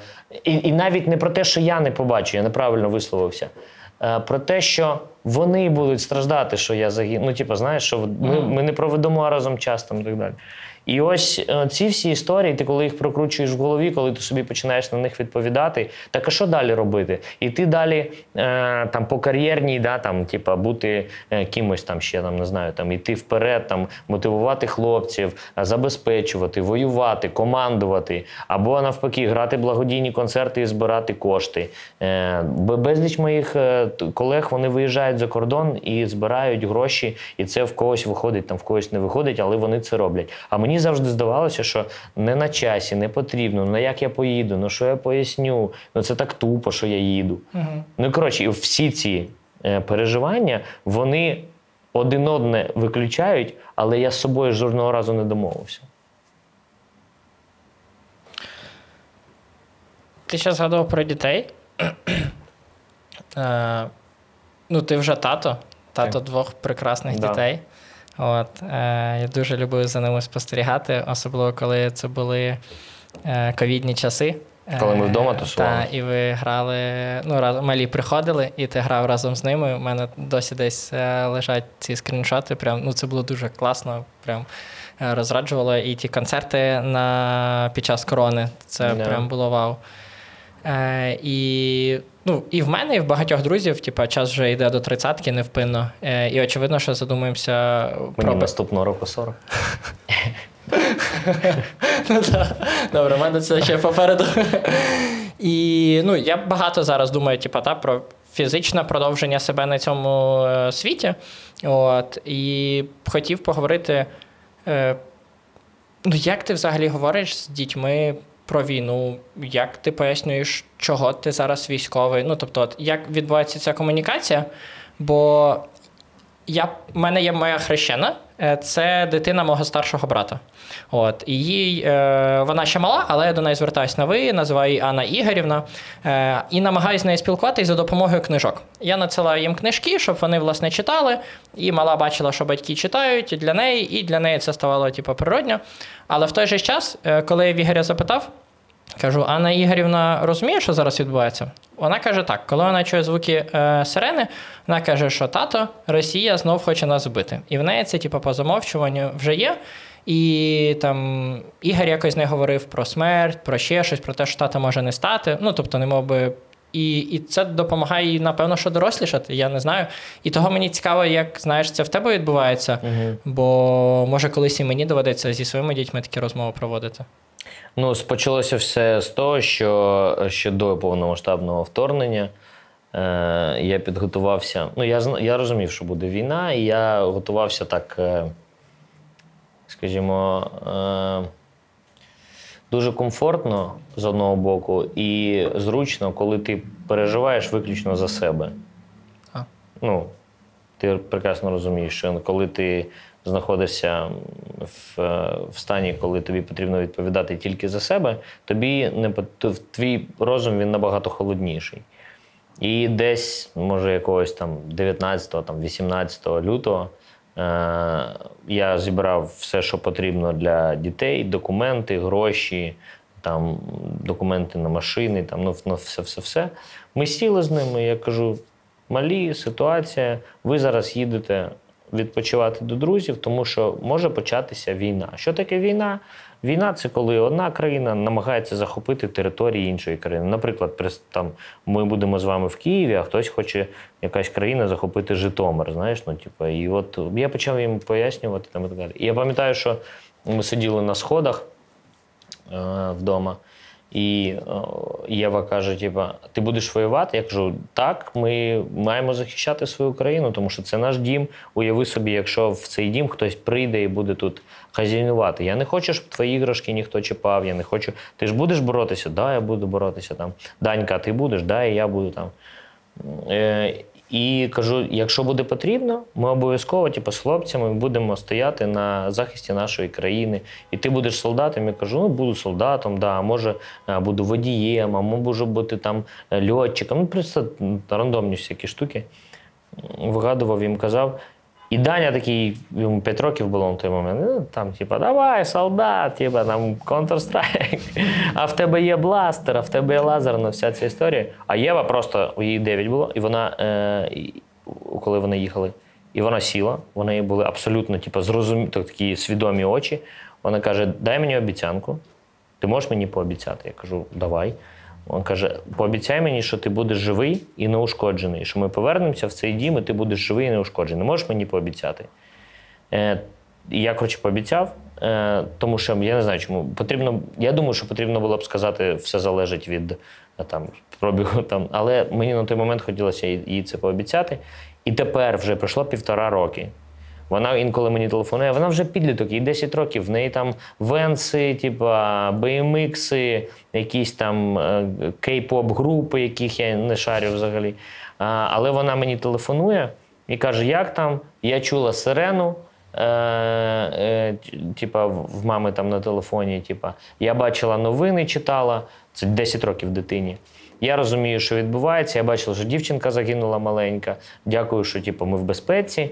і, і навіть не про те, що я не побачу, я неправильно висловився. Е, Про те, що вони будуть страждати, що я загину. Ну, типа, знаєш, що ми, ми не проведемо разом час там і так далі. І ось е, ці всі історії, ти коли їх прокручуєш в голові, коли ти собі починаєш на них відповідати, так а що далі робити? І ти далі е, там по кар'єрній, да, там, типа, бути е, кимось там ще там, не знаю, там іти вперед, там мотивувати хлопців, забезпечувати, воювати, командувати, або навпаки, грати благодійні концерти і збирати кошти. Безліч моїх колег вони виїжджають за кордон і збирають гроші, і це в когось виходить, там в когось не виходить, але вони це роблять. А мені завжди здавалося, що не на часі, не потрібно, ну як я поїду, ну що я поясню, ну це так тупо, що я їду. Ну і коротше, і всі ці е, переживання, вони один одне виключають, але я з собою жодного разу не домовився. Ти ще згадував про дітей. Е, ну, ти вже тато, тато Так. двох прекрасних Да. дітей. От, е, я дуже любив за ними спостерігати, особливо коли це були е, ковідні часи. Коли ми Е, вдома тусували. Та, і ви грали, ну, раз, малі приходили, і ти грав разом з ними. У мене досі десь е, лежать ці скріншоти. Прям, ну, це було дуже класно. Прям е, розраджувало. І ті концерти на, під час корони. Це Да. прям було вау. Е, і, ну, і в мене, і в багатьох друзів, типа, час вже йде до тридцятки невпинно. Е, і очевидно, що задумуємося Мені про наступного року 40. Ну. Добре, в мене це ще попереду. І ну, я багато зараз думаю, типу, та, про фізичне продовження себе на цьому е, світі. От, і хотів поговорити, е, ну, як ти взагалі говориш з дітьми про війну? Як ти пояснюєш, чого ти зараз військовий? Ну, тобто, от, як відбувається ця комунікація? Бо я, в мене є моя хрещена, е, це дитина мого старшого брата. От, і їй, е, вона ще мала, але я до неї звертаюся на ви, називаю її Анна Ігорівна, е, і намагаюся з нею спілкуватися за допомогою книжок. Я надсилаю їм книжки, щоб вони власне читали, і мала бачила, що батьки читають для неї, і для неї це ставало типу, природньо. Але в той же час, е, коли я в Ігоря запитав, Кажу, Анна Ігорівна розуміє, що зараз відбувається? Вона каже так: коли вона чує звуки е, сирени, вона каже, що тато, Росія знов хоче нас збити. І в неї це, типу, по замовчуванню вже є. І там Ігор якось не говорив про смерть, про ще щось, про те, що тата може не стати. Ну, тобто, не мов би. І, і це допомагає їй, напевно, що дорослішати, я не знаю. І того мені цікаво, як знаєш, це в тебе відбувається, бо може колись і мені доведеться зі своїми дітьми такі розмови проводити. Ну, почалося все з того, що ще до повномасштабного вторгнення е, я підготувався. Ну, я, я розумів, що буде війна, і я готувався так, е, скажімо, е, дуже комфортно з одного боку, і зручно, коли ти переживаєш виключно за себе. А. Ну, ти прекрасно розумієш, що коли ти знаходишся в, в стані, коли тобі потрібно відповідати тільки за себе, тобі не твій розум він набагато холодніший. І десь, може, якогось там 19, там 18 лютого е, я зібрав все, що потрібно для дітей: документи, гроші, там, документи на машини, там, ну, ну, все, все, все. Ми сіли з ними, я кажу: малі ситуація, ви зараз їдете відпочивати до друзів, тому що може початися війна. Що таке війна? війна це коли одна країна намагається захопити території іншої країни. Наприклад, там ми будемо з вами в Києві, а хтось хоче якась країна захопити Житомир. Знаєш, ну типу, і от я почав їм пояснювати там і так далі. І я пам'ятаю, що ми сиділи на сходах е, вдома. І е, Єва каже: типа, ти будеш воювати? Я кажу, так, ми маємо захищати свою країну, тому що це наш дім. Уяви собі, якщо в цей дім хтось прийде і буде тут хазяйнувати. Я не хочу, щоб твої іграшки ніхто чіпав. Я не хочу. Ти ж будеш боротися? Да, я буду боротися там. Данька, ти будеш? Да, і я буду там. І кажу: якщо буде потрібно, ми обов'язково, типу, з хлопцями будемо стояти на захисті нашої країни. І ти будеш солдатом. Я кажу, ну буду солдатом, да, може е, буду водієм, а можу бути там е, льотчиком. Ну, просто рандомні всякі штуки. Вигадував їм, казав. І Даня такий, йому 5 років було на той момент. ну, Там, типа, давай, солдат, типа, там Counter-Strike. А в тебе є бластер, а в тебе є лазерна, вся ця історія. А Єва просто, їй 9 було, і вона, е, коли вони їхали, і вона сіла, в неї були абсолютно типу, зрозумі, такі свідомі очі. Вона каже: дай мені обіцянку, ти можеш мені пообіцяти? Я кажу, давай. Він каже: пообіцяй мені, що ти будеш живий і неушкоджений, що ми повернемося в цей дім, і ти будеш живий і неушкоджений. Можеш мені пообіцяти? Е, я, коротше, пообіцяв, е, тому що я не знаю, чому потрібно. Я думаю, що потрібно було б сказати, все залежить від е, там, пробігу. Там. Але мені на той момент хотілося їй їй це пообіцяти. І тепер вже пройшло півтора роки. Вона інколи мені телефонує, вона вже підліток, їй 10 років. В неї там венси, типа BMX, якісь там кей-поп групи, яких я не шарю взагалі. Але вона мені телефонує і каже: як там? Я чула сирену. Е, е, типа, в мами там на телефоні, типа, я бачила новини, читала. Це 10 років дитині. Я розумію, що відбувається. Я бачила, що дівчинка загинула маленька. Дякую, що типу, ми в безпеці.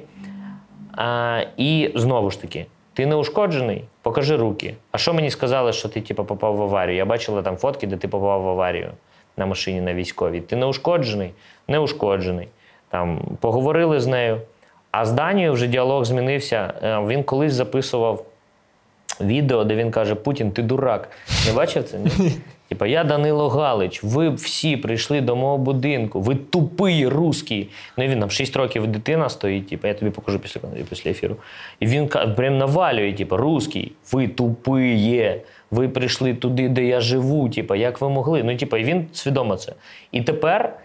А, і знову ж таки, ти не ушкоджений, покажи руки. А що мені сказали, що ти типу, попав в аварію? Я бачила там фотки, де ти попав в аварію на машині на військовій. Ти не ушкоджений? Не ушкоджений. Там, поговорили з нею. А з Данією вже діалог змінився. Е, Він колись записував відео, де він каже: Путін, ти дурак. Не бачив це? Ні? Типа, я Данило Галич, ви всі прийшли до мого будинку, ви тупий русський. Ну і він там 6 років дитина стоїть, типу, я тобі покажу після, після ефіру. І він прям навалює, типу, русський, ви тупиє, ви прийшли туди, де я живу, типу, як ви могли. Ну, типу, і він свідомо це. І тепер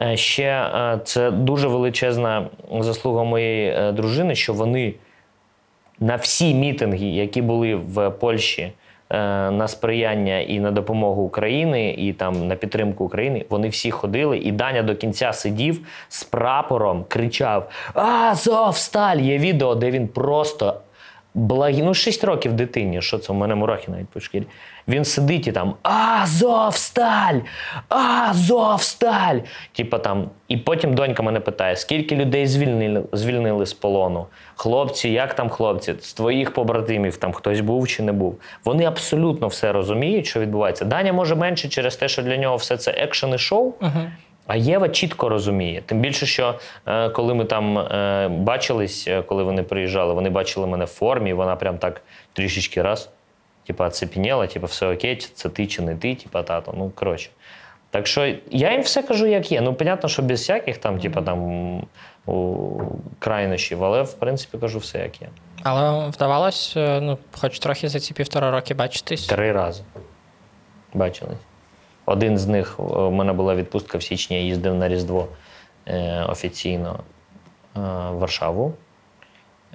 е, ще е, це дуже величезна заслуга моєї е, дружини, що вони на всі мітинги, які були в Польщі е, на сприяння і на допомогу України, і там на підтримку України, вони всі ходили. І Даня до кінця сидів з прапором, кричав: Азовсталь! Є відео, де він просто. Благі, ну 6 років дитині, що це у мене мурахи навіть по шкірі. Він сидить і там Азовсталь! Азовсталь! Типа там. І потім донька мене питає, скільки людей звільнили, звільнили з полону? Хлопці, як там хлопці? З твоїх побратимів там хтось був чи не був? Вони абсолютно все розуміють, що відбувається. Даня може менше через те, що для нього все це екшен і шоу. А Єва чітко розуміє. Тим більше, що е, коли ми там е, бачились, е, коли вони приїжджали, вони бачили мене в формі, вона прям так трішечки раз, типа, оцепеніла, типа, все окей, це ти чи не ти, типа, тато. Ну, коротше. Так що я їм все кажу, як є. Ну, понятно, що без всяких там, типа, там у, крайнощів, але в принципі кажу все, як є. Але вдавалось, е, ну, хоч трохи за ці півтора роки бачитись. Три рази бачились. Один з них е, у мене була відпустка в січні, я їздив на Різдво е, офіційно е, в Варшаву.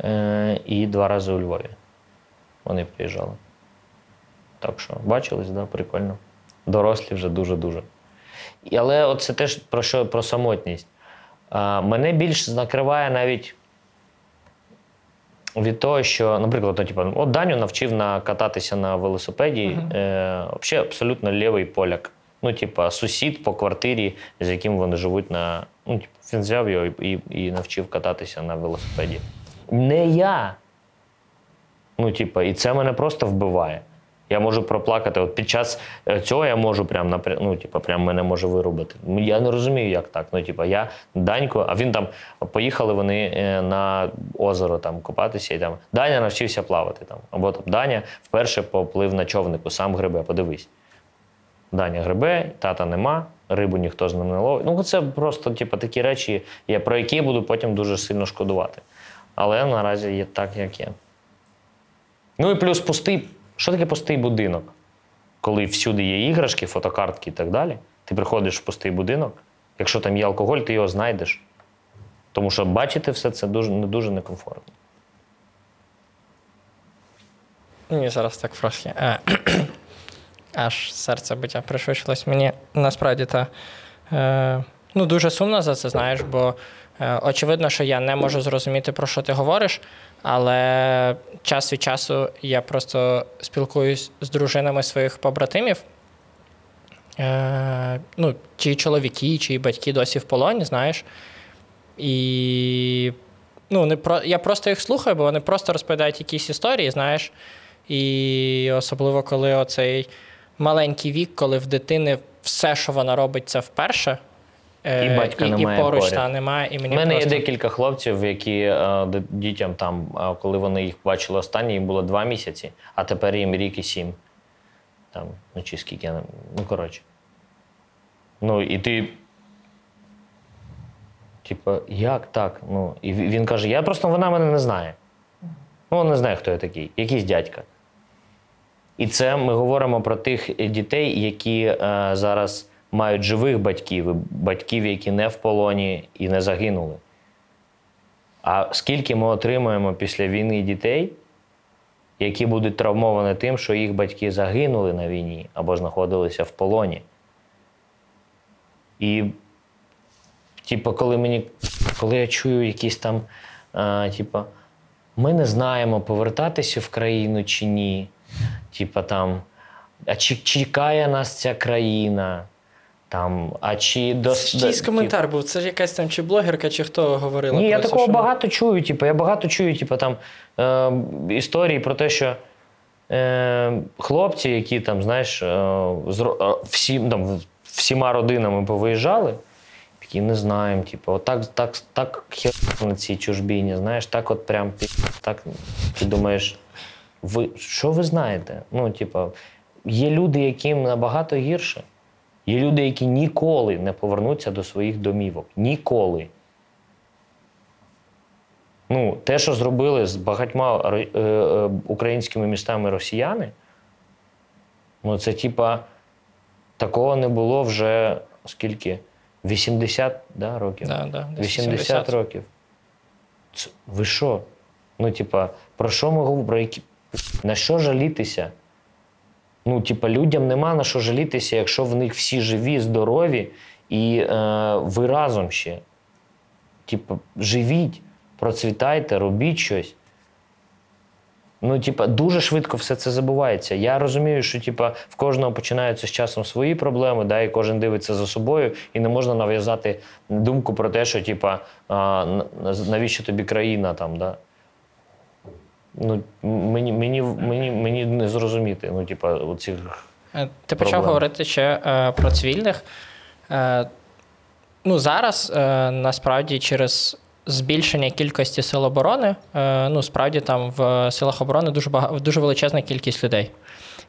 Е, і два рази у Львові. Вони приїжджали. Так що бачились, да, прикольно. Дорослі вже дуже-дуже. Але от це теж про що про самотність. Мене більш накриває навіть від того, що, наприклад, ну, типу, от Даню навчив на кататися на велосипеді. Е, взагалі абсолютно лівий поляк. Ну, типа, сусід по квартирі, з яким вони живуть на. Ну, типу, він взяв його і, і, навчив кататися на велосипеді. Не я. Ну, типа, і це мене просто вбиває. Я можу проплакати. От під час е, цього я можу прям напря- ну, типу, прям мене може вирубити. Я не розумію, як так. Ну, типу, я Данько, а він там поїхали вони е, на озеро там купатися, і там Даня навчився плавати там. Або там Даня вперше поплив на човнику, сам грибе, подивись. Даня грибе, тата нема, рибу ніхто з ним не ловить. Ну, це просто типу, такі речі, я, про які буду потім дуже сильно шкодувати. Але наразі є так, як є. Ну і плюс пустий. Що таке пустий будинок? Коли всюди є іграшки, фотокартки і так далі. Ти приходиш в пустий будинок. Якщо там є алкоголь, ти його знайдеш. Тому що бачити все це дуже, не дуже некомфортно. Мені зараз так трошки. Аж серце биття пришвидшилось. Мені насправді та е, ну, дуже сумно за це, знаєш, бо е, очевидно, що я не можу зрозуміти, про що ти говориш, але час від часу я просто спілкуюсь з дружинами своїх побратимів. Е, ну, чиї чоловіки, чиї батьки досі в полоні, знаєш. І ну, не про... я просто їх слухаю, бо вони просто розповідають якісь історії, знаєш. І особливо, коли оцей маленький вік, коли в дитини все, що вона робить, це вперше. е, І батька і, немає і поруч поряд. та немає. І мені У мене просто... є декілька хлопців, які е, дітям там, е, коли вони їх бачили останні, їм було два місяці, а тепер їм рік і сім. Там, ну чи скільки, ну коротше. Ну, і ти. Типа, як так? Ну, і він каже: я просто вона мене не знає. Ну, не знає, хто я такий, якийсь дядька. І це ми говоримо про тих дітей, які е, зараз мають живих батьків, батьків, які не в полоні і не загинули. А скільки ми отримуємо після війни дітей, які будуть травмовані тим, що їх батьки загинули на війні або знаходилися в полоні. І, типу, коли мені, коли я чую якісь там, а, типу, ми не знаємо, повертатися в країну чи ні. Типа там, а чи чекає нас ця країна? Там, а чи до чийсь коментар був. Це ж якась там чи блогерка, чи хто говорила. Ні, про я це, такого що- багато чую. Типу, я багато чую, типу, там е, історії про те, що е, хлопці, які там, знаєш, е, зро- е, всі, там, всіма родинами повиїжджали, такі не знаємо, типу, отак, так, так хер на цій чужбіні, знаєш, так от прям так ти думаєш, ви що ви знаєте? Ну, типу, є люди, яким набагато гірше. Є люди, які ніколи не повернуться до своїх домівок. Ніколи. Ну, те, що зробили з багатьма е, е, українськими містами росіяни, ну це типа такого не було вже скільки? 80 да, років? Да, да, десь 80 років. Це, ви що? Ну, типа, про що ми говоримо? Про які... На що жалітися? Ну, типа, людям нема на що жалітися, якщо в них всі живі, здорові, і е, ви разом ще. Типа, живіть, процвітайте, робіть щось. Ну, типа, дуже швидко все це забувається. Я розумію, що типа, в кожного починаються з часом свої проблеми, да, і кожен дивиться за собою, і не можна нав'язати думку про те, що типа, а, навіщо тобі країна там, да? Ну, мені, мені, мені, мені не зрозуміти. Ну, типа, оцих Ти Ти почав говорити ще е, про цивільних. Е, ну, зараз е, насправді через збільшення кількості сил оборони, е, ну, справді там в силах оборони дуже бага... дуже величезна кількість людей.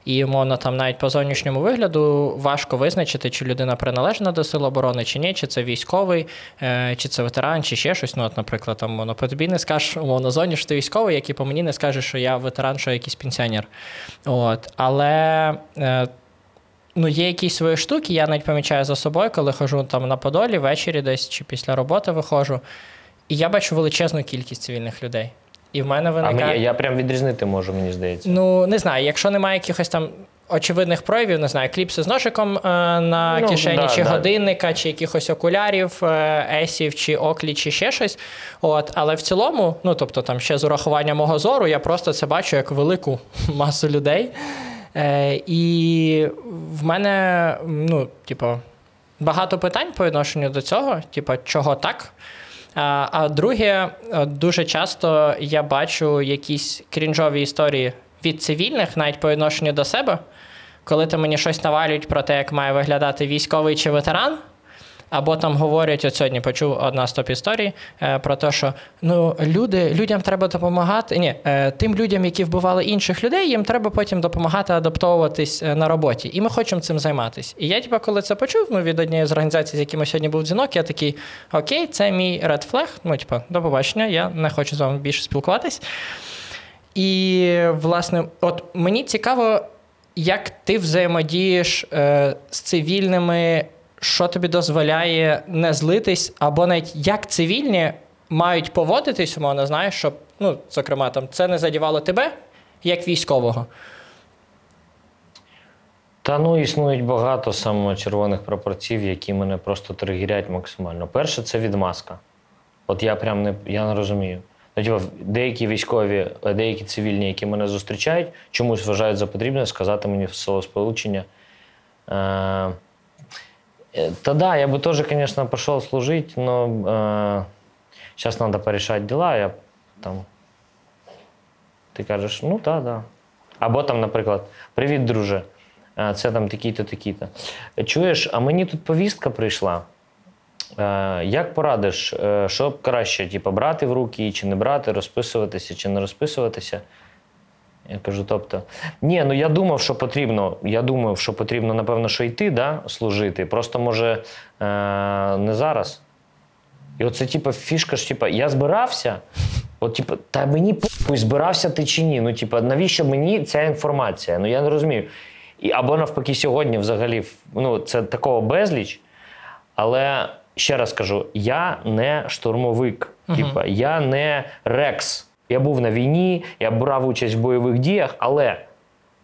І, умовно, там навіть по зовнішньому вигляду важко визначити, чи людина приналежна до сил оборони, чи ні, чи це військовий, е, чи це ветеран, чи ще щось. Ну, от, наприклад, там, умовно, по тобі не скажеш, умовно, зоні, що ти військовий, як і по мені не скажеш, що я ветеран, що я якийсь пенсіонер. От. Але е, ну, є якісь свої штуки, я навіть помічаю за собою, коли хожу там на Подолі, ввечері десь чи після роботи виходжу. І я бачу величезну кількість цивільних людей. І в мене А виникає. мені, я прям відрізнити можу, мені здається. Ну, не знаю, якщо немає якихось там очевидних проявів, не знаю, кліпси з ножиком е, на Ну, кишені, да, чи да. годинника, чи якихось окулярів, е, есів, чи оклі, чи ще щось. От, але в цілому, ну тобто, там ще з урахуванням мого зору, я просто це бачу як велику масу людей. Е, і в мене, ну, типу, багато питань по відношенню до цього, типу, чого так. А, друге, е, дуже часто я бачу якісь крінжові історії від цивільних, навіть по відношенню до себе, коли ти мені щось навалюють про те, як має виглядати військовий чи ветеран. Або там говорять, от сьогодні почув одна з топ історій е, про те, що ну люди, людям треба допомагати. Ні, е, тим людям, які вбивали інших людей, їм треба потім допомагати адаптовуватись е, на роботі. І ми хочемо цим займатися. І я, типу, коли це почув, ну від однієї з організацій, з якими сьогодні був дзвінок, я такий: Окей, це мій red flag, Ну, типу, до побачення, я не хочу з вами більше спілкуватись. І, власне, от мені цікаво, як ти взаємодієш е, з цивільними що тобі дозволяє не злитись, або навіть як цивільні мають поводитись, умовно, знаєш, щоб, ну, зокрема, там, це не задівало тебе як військового. Та ну існують багато саме червоних прапорців, які мене просто тригерять максимально. Перше, це відмазка. От я прям не я не розумію. Типу, деякі військові, деякі цивільні, які мене зустрічають, чомусь вважають за потрібне сказати мені в словосполучення. Е, Э, Та да, я бы тоже, конечно, пошел служить, но э, сейчас надо порешать дела. Я там. Ти кажеш, ну так, да. Або там, наприклад, привіт, друже. Е, Це там такі-то, такі-то. Чуєш, а мені тут повістка прийшла. Е, Як порадиш, е, що краще, типу, брати в руки чи не брати, розписуватися чи не розписуватися? Я кажу, тобто, ні, ну я думав, що потрібно. Я думав, що потрібно, напевно, що йти, да, служити. Просто може е, не зараз. І оце, типу, фішка ж, типу, я збирався. От, типу, та мені похуй, збирався ти чи ні. Ну, типу, навіщо мені ця інформація? Ну я не розумію. І, Або навпаки, сьогодні взагалі ну, це такого безліч. Але ще раз кажу: я не штурмовик, uh типу, я не рекс. Я був на війні, я брав участь в бойових діях, але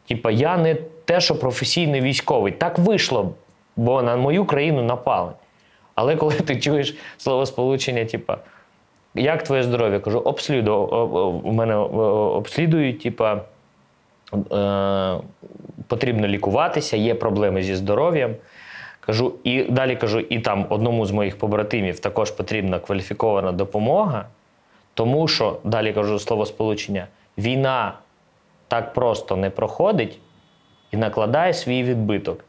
типа, я не те, що професійний військовий. Так вийшло, бо на мою країну напали. Але коли ти чуєш словосполучення, типа, як твоє здоров'я? Кажу, обсліду, у мене обслідують, типа, е, потрібно лікуватися, є проблеми зі здоров'ям. Кажу, і далі кажу, і там одному з моїх побратимів також потрібна кваліфікована допомога. Тому що, далі кажу слово сполучення, війна так просто не проходить і накладає свій відбиток.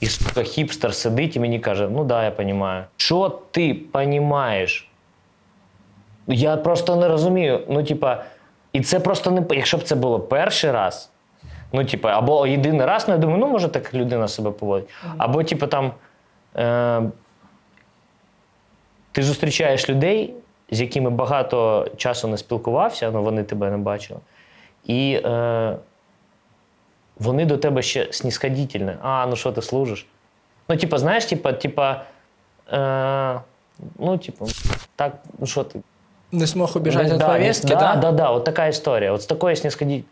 І сука, хіпстер сидить і мені каже: ну да, я розумію. Що ти розумієш? Я просто не розумію. Ну, типа, і це просто не якщо б це було перший раз, ну, типа, або єдиний раз, ну я думаю, ну може так людина себе поводить. Або, типу, там е- ти зустрічаєш людей з якими багато часу не спілкувався, але вони тебе не бачили. І е, вони до тебе ще снісходітельні. А, ну що ти служиш? Ну, типа, знаєш, типа, типа, е, ну, типа, так, ну що ти? Не смог убіжати від да, повістки, да? Да, да, да, от така історія. От з такої снісходіть.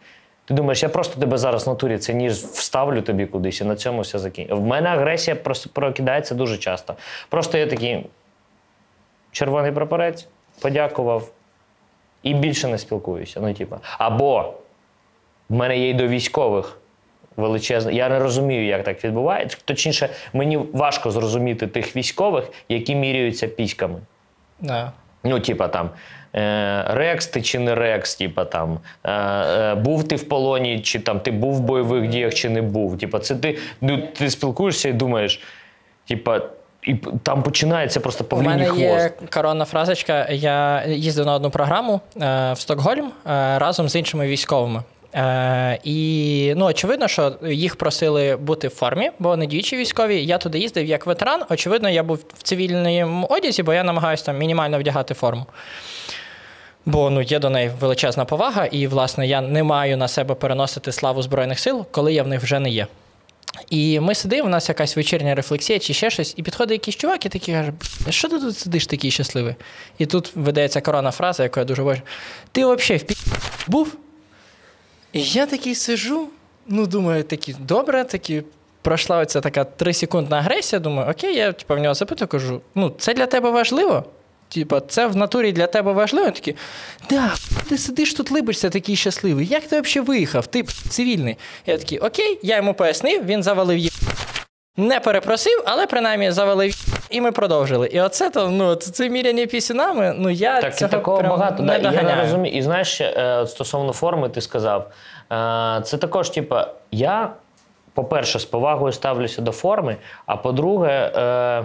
Ти думаєш, я просто тебе зараз в натурі це ніж вставлю тобі кудись, і на цьому все закінчиться. В мене агресія просто прокидається дуже часто. Просто я такий червоний прапорець подякував і більше не спілкуюся. Ну, типу. Або в мене є й до військових величезне. Я не розумію, як так відбувається. Точніше, мені важко зрозуміти тих військових, які міряються піськами. Yeah. Ну, типа там. Е, рекс ти чи не рекс, типа там е, е, був ти в полоні, чи там ти був в бойових діях, чи не був. Типа, це ти ну, ти спілкуєшся і думаєш, типа, і там починається просто павліній У мене хвост. є коронна фразочка. Я їздив на одну програму е, в Стокгольм е, разом з іншими військовими. Е, І ну, очевидно, що їх просили бути в формі, бо вони діючі військові. Я туди їздив як ветеран. Очевидно, я був в цивільному одязі, бо я намагаюся там мінімально вдягати форму. Бо ну, є до неї величезна повага, і, власне, я не маю на себе переносити славу Збройних сил, коли я в них вже не є. І ми сидимо, у нас якась вечірня рефлексія чи ще щось, і підходить якийсь чувак і такий каже, що ти тут сидиш такий щасливий? І тут видається корона фраза, яку я дуже бачу. Ти взагалі в пі... був? І я такий сижу, ну, думаю, такі, добре, такі. Пройшла оця така трисекундна агресія, думаю, окей, я типу, в нього запитую, кажу, ну, це для тебе важливо? Типа, це в натурі для тебе важливо? Він такий, да, ти сидиш тут, либишся такий щасливий. Як ти взагалі виїхав? Ти цивільний. Я такий, окей, я йому пояснив, він завалив її. Не перепросив, але принаймні завели і ми продовжили. І оце то, ну, це міряння пісюнами, ну я Так, і такого прям багато. не Да, я не розумію. І знаєш, е, стосовно форми, ти сказав. Е, Це також, типа, я, по-перше, з повагою ставлюся до форми, а по-друге, е,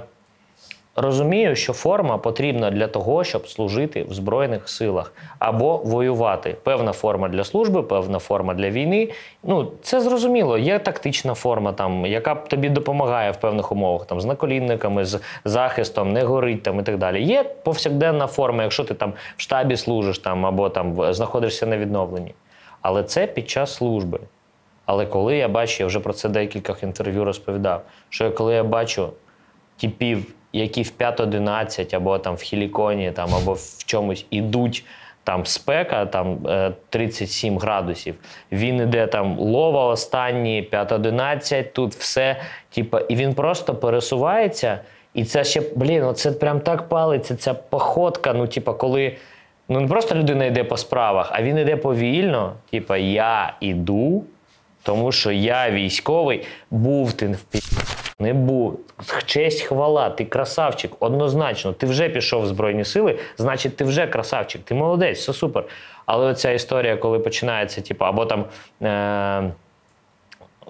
розумію, що форма потрібна для того, щоб служити в Збройних силах або воювати. Певна форма для служби, певна форма для війни. Ну, це зрозуміло. Є тактична форма, там, яка тобі допомагає в певних умовах, там, з наколінниками, з захистом, не горить там, і так далі. Є повсякденна форма, якщо ти там в штабі служиш там, або там знаходишся на відновленні. Але це під час служби. Але коли я бачу, я вже про це в декількох інтерв'ю розповідав, що коли я бачу типів, які в 5.11 або там в Хіліконі, там, або в чомусь ідуть. Там спека, там е, 37 градусів. Він іде там лова останні, 5.11, тут все. Типа, і він просто пересувається. І це ще, блін, оце прям так палиться, ця походка. Ну, типа, коли ну не просто людина йде по справах, а він йде повільно. Типа, я іду, тому що я військовий, був ти в пі... Не був. Честь хвала, ти красавчик, однозначно. Ти вже пішов в Збройні сили, значить, ти вже красавчик, ти молодець, все супер. Але оця історія, коли починається, типу, або там. Е-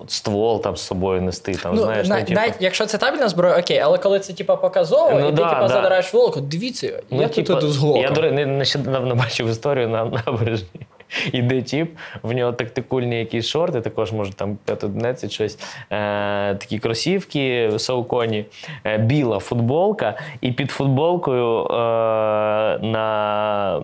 Ствол там з собою нести, там, Ну, знаєш, на, ну, типу, навіть якщо це табельна зброя, окей, але коли це типа показово, Ну і ти да, типа да. задираєш волку, дивіться, я тут іду з глоком. Я до речі, нещодавно бачив історію на набережні. Іде тіп, в нього тактикульні якісь шорти, також може там 5-11 щось. Е, такі кросівки сауконі, е, біла футболка, і під футболкою е, на,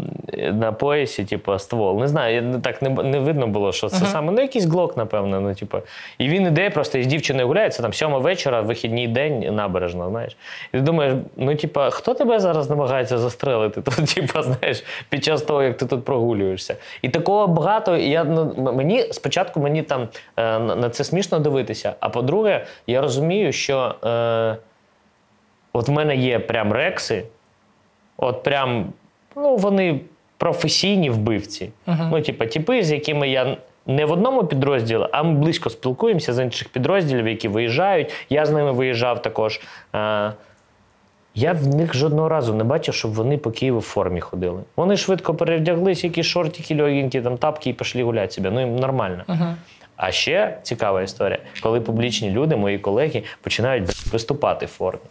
на поясі, типу, ствол. Не знаю, так не, не видно було, що це саме. Ну, якийсь глок, напевно. Ну, типу. І він іде просто із дівчиною гуляє, це там сьома вечора, вихідний день набережна, знаєш. І ти думаєш, ну, типа, хто тебе зараз намагається застрелити? Тут, типа, знаєш, під час того, як ти тут прогулюєшся. І такого багато. І я, ну, мені спочатку мені там е, на це смішно дивитися. А по-друге, я розумію, що е, от в мене є прям рекси, от прям, ну, вони професійні вбивці. Ну, типа, типи, з якими я. Не в одному підрозділі, а ми близько спілкуємося з інших підрозділів, які виїжджають. Я з ними виїжджав також. Я в них жодного разу не бачив, щоб вони по Києву в формі ходили. Вони швидко перевдяглись, якісь шортики, льогінки, там тапки і пішли гуляти себе. Ну їм нормально. А ще цікава історія, коли публічні люди, мої колеги, починають виступати в формі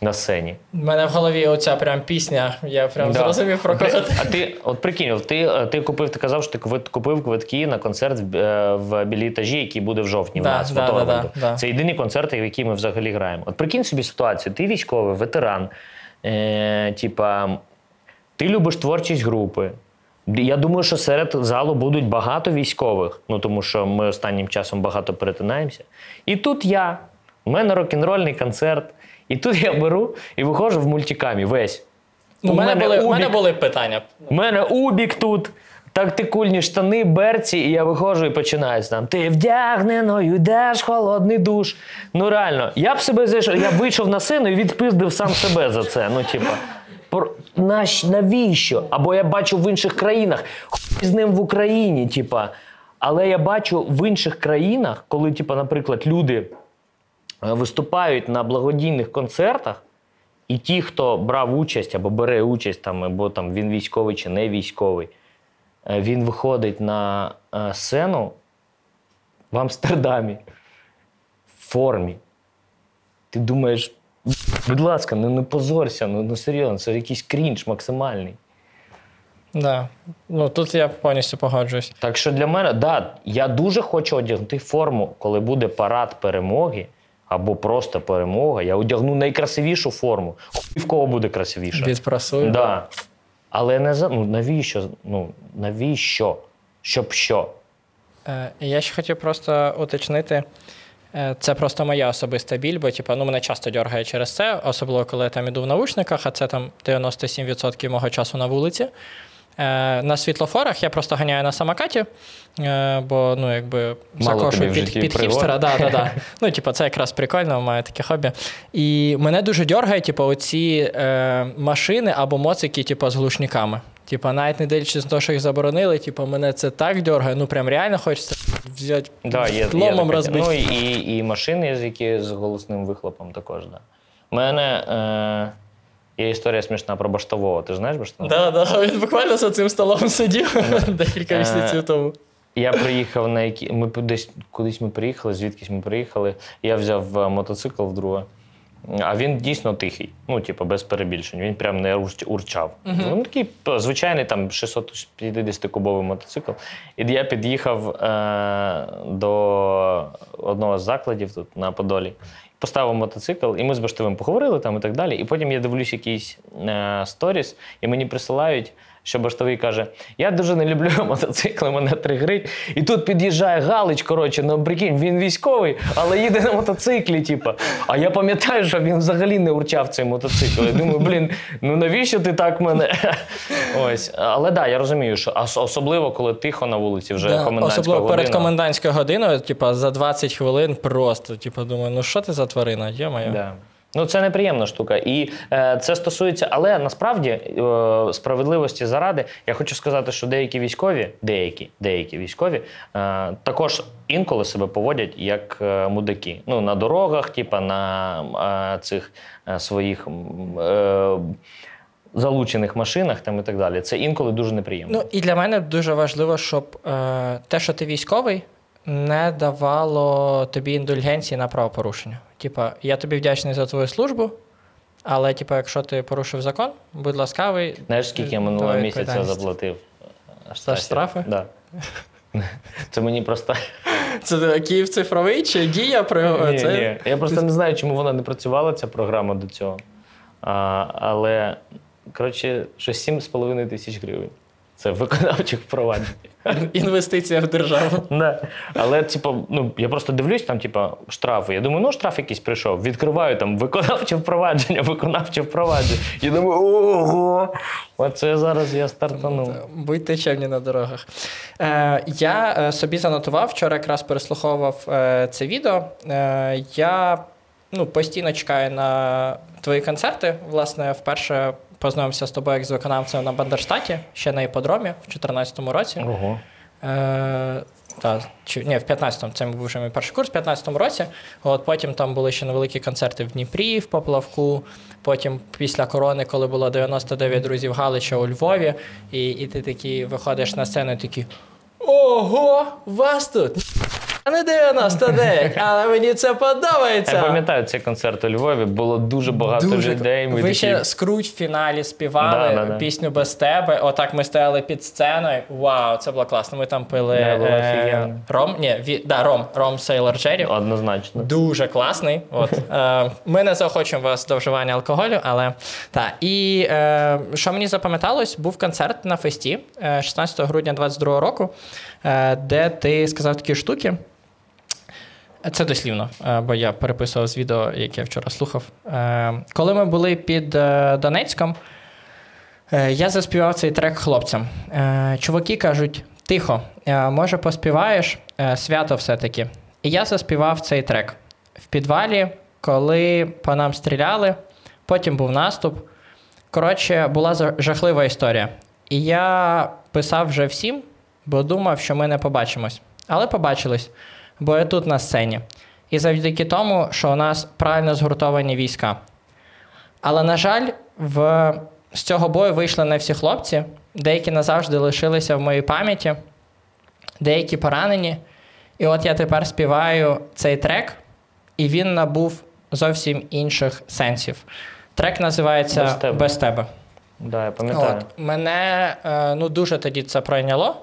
на сцені. У мене в голові оця прям пісня, я прям Да. зрозумів про кого. А ти, от прикинь, ти, е, ти купив, ти казав, що ти купив- квитки на концерт в, е, в білій який буде в жовтні Да, в нас, да, да, да, да. Це єдиний концерт, в який ми взагалі граємо. От прикинь собі ситуацію, ти військовий, ветеран, е, типа, ти любиш творчість групи. Я думаю, що серед залу будуть багато військових, ну тому що ми останнім часом багато перетинаємося. І тут я, у мене рок-н-рольний концерт, і тут я беру і виходжу в мультикамі весь. Ну, у мене, були, у мене були питання. У мене убік тут, тактикульні штани, берці, і я виходжу і починаю там. Ти вдягнено, йдеш холодний душ. Ну реально, я б себе зайшов, я б вийшов на сцену і відпиздив сам себе за це. Ну, типа, про, наш, навіщо? Або я бачу в інших країнах, хуй з ним в Україні, типа. Але я бачу в інших країнах, коли, типа, наприклад, люди виступають на благодійних концертах, і ті, хто брав участь або бере участь, там, або там він військовий чи не військовий, е, він виходить на е, сцену в Амстердамі в формі. Ти думаєш, будь ласка, ну не позорся, ну, ну серйозно, це якийсь крінж максимальний. Да. Ну, тут я повністю погоджуюсь. Так що для мене, да, я дуже хочу одягнути форму, коли буде парад перемоги або просто перемога. Я одягну найкрасивішу форму. Хуй в кого буде красивіша. Відпрасую. Да. Але не за ну навіщо? Ну навіщо? Щоб що? Е, Я ще хотів просто уточнити. е, Це просто моя особиста біль, бо типу, ну, мене часто дергає через це, особливо коли я там іду в наушниках, а це там 97% мого часу на вулиці. Е, На світлофорах я просто ганяю на самокаті, е, бо ну, якби закошую під, під хіпстера. Да, да, да. Ну, типу, це якраз прикольно, маю таке хобі. І мене дуже дергає, типу, оці е, машини або моцики, типу, з глушниками. Типа, навіть не дивлячись на те, що їх заборонили, типу, мене це так дергає, ну прям реально хочеться взяти Да, є, ломом розбити. Ну і, і машини, які з голосним вихлопом також. Да. У мене е, є історія смішна про баштового. Ти ж знаєш баштового? Да, да, він буквально за цим столом сидів декілька Е, місяців тому. Я приїхав на які. Ми десь кудись ми приїхали, звідкись ми приїхали. Я взяв е, мотоцикл вдруге. А він дійсно тихий, ну, типу, без перебільшень. Він прям не урч- урчав. Він такий звичайний там 650-кубовий мотоцикл. І я під'їхав е- до одного з закладів тут на Подолі. Поставив мотоцикл, і ми з Баштовим поговорили там і так далі. І потім я дивлюсь якийсь е- сторіс, і мені присилають, що Баштовий каже: Я дуже не люблю мотоцикли, мене тригрить. І тут під'їжджає Галич, коротше, ну прикинь, він військовий, але їде на мотоциклі. Типу. А я пам'ятаю, що він взагалі не урчав цей мотоцикл. Я думаю, блін, ну навіщо ти так мене? Ось. Але так, да, я розумію, що особливо, коли тихо на вулиці, вже Да, комендантська Особливо година. перед комендантською годиною, типа за 20 хвилин просто, типу, думаю, ну що ти за тварина? Йо-моє. Да. Ну, це неприємна штука. І е, це стосується, але насправді е, справедливості заради, я хочу сказати, що деякі військові, деякі, деякі військові е, також інколи себе поводять як е, мудаки. Ну, на дорогах, типа на е, цих е, своїх е, залучених машинах там і так далі. Це інколи дуже неприємно. Ну і для мене дуже важливо, щоб е, те, що ти військовий, не давало тобі індульгенції на правопорушення. Типа, я тобі вдячний за твою службу, але, типа, якщо ти порушив закон, будь ласкавий. Знаєш, скільки я минулого місяця заплатив? е, За штрафи? Да. Це мені просто. Це Київ цифровий чи дія при Ні, це? ні. Я просто не знаю, чому вона не працювала, ця програма до цього. А, але, коротше, щось 7,5 тисяч гривень. Це виконавчих впроваджень. Інвестиція в державу. Да. Але, типу, ну, я просто дивлюсь, там, типу, штрафи. Я думаю, ну штраф якийсь прийшов. Відкриваю там виконавче впровадження, виконавче впровадження. Я думаю, ого! Оце зараз я стартанув. Будьте чемні на дорогах. Е, я е, собі занотував, вчора якраз переслуховував е, це відео. Е, я ну, постійно чекаю на твої концерти. Власне, вперше познайомився з тобою як з виконавцем на Бандерштаті, ще на іподромі в 2014 році. Ого. Е, та, чи, ні, в 15-му, це був вже мій перший курс, в 15-му році. От потім там були ще невеликі концерти в Дніпрі, в Поплавку. Потім після корони, коли було 99 друзів Галича у Львові, і, і ти такий виходиш на сцену і такий. Ого, вас тут! А не 99, але мені це подобається. Я пам'ятаю цей концерт у Львові, було дуже багато Дуже. людей. Ми Ви такі... ще скруть в фіналі співали Да, да, да. пісню без тебе. Отак ми стояли під сценою. Вау, це було класно. Ми там пили е, ром. Ні, ві, да, ром, ром Сейлор Джері. Однозначно. Дуже класний. От е, ми не заохочуємо вас до вживання алкоголю, але так. І е, що мені запам'яталось, був концерт на фесті е, 16 грудня 22 року, е, де ти сказав такі штуки. Це дослівно, е, бо я переписував з відео, яке я вчора слухав. Е, Коли ми були під е, Донецьком, я заспівав цей трек хлопцям. Чуваки кажуть: тихо, може, поспіваєш свято все-таки. І я заспівав цей трек в підвалі, коли по нам стріляли, потім був наступ. Коротше, була жахлива історія. І я писав вже всім, бо думав, що ми не побачимось. Але побачились, бо я тут на сцені. І завдяки тому, що у нас правильно згуртовані війська. Але, на жаль, в... з цього бою вийшли не всі хлопці, деякі назавжди лишилися в моїй пам'яті, деякі поранені. І от я тепер співаю цей трек, і він набув зовсім інших сенсів. Трек називається «Без тебе». Без тебе. Да, я пам'ятаю. От, мене е, ну, дуже тоді це пройняло.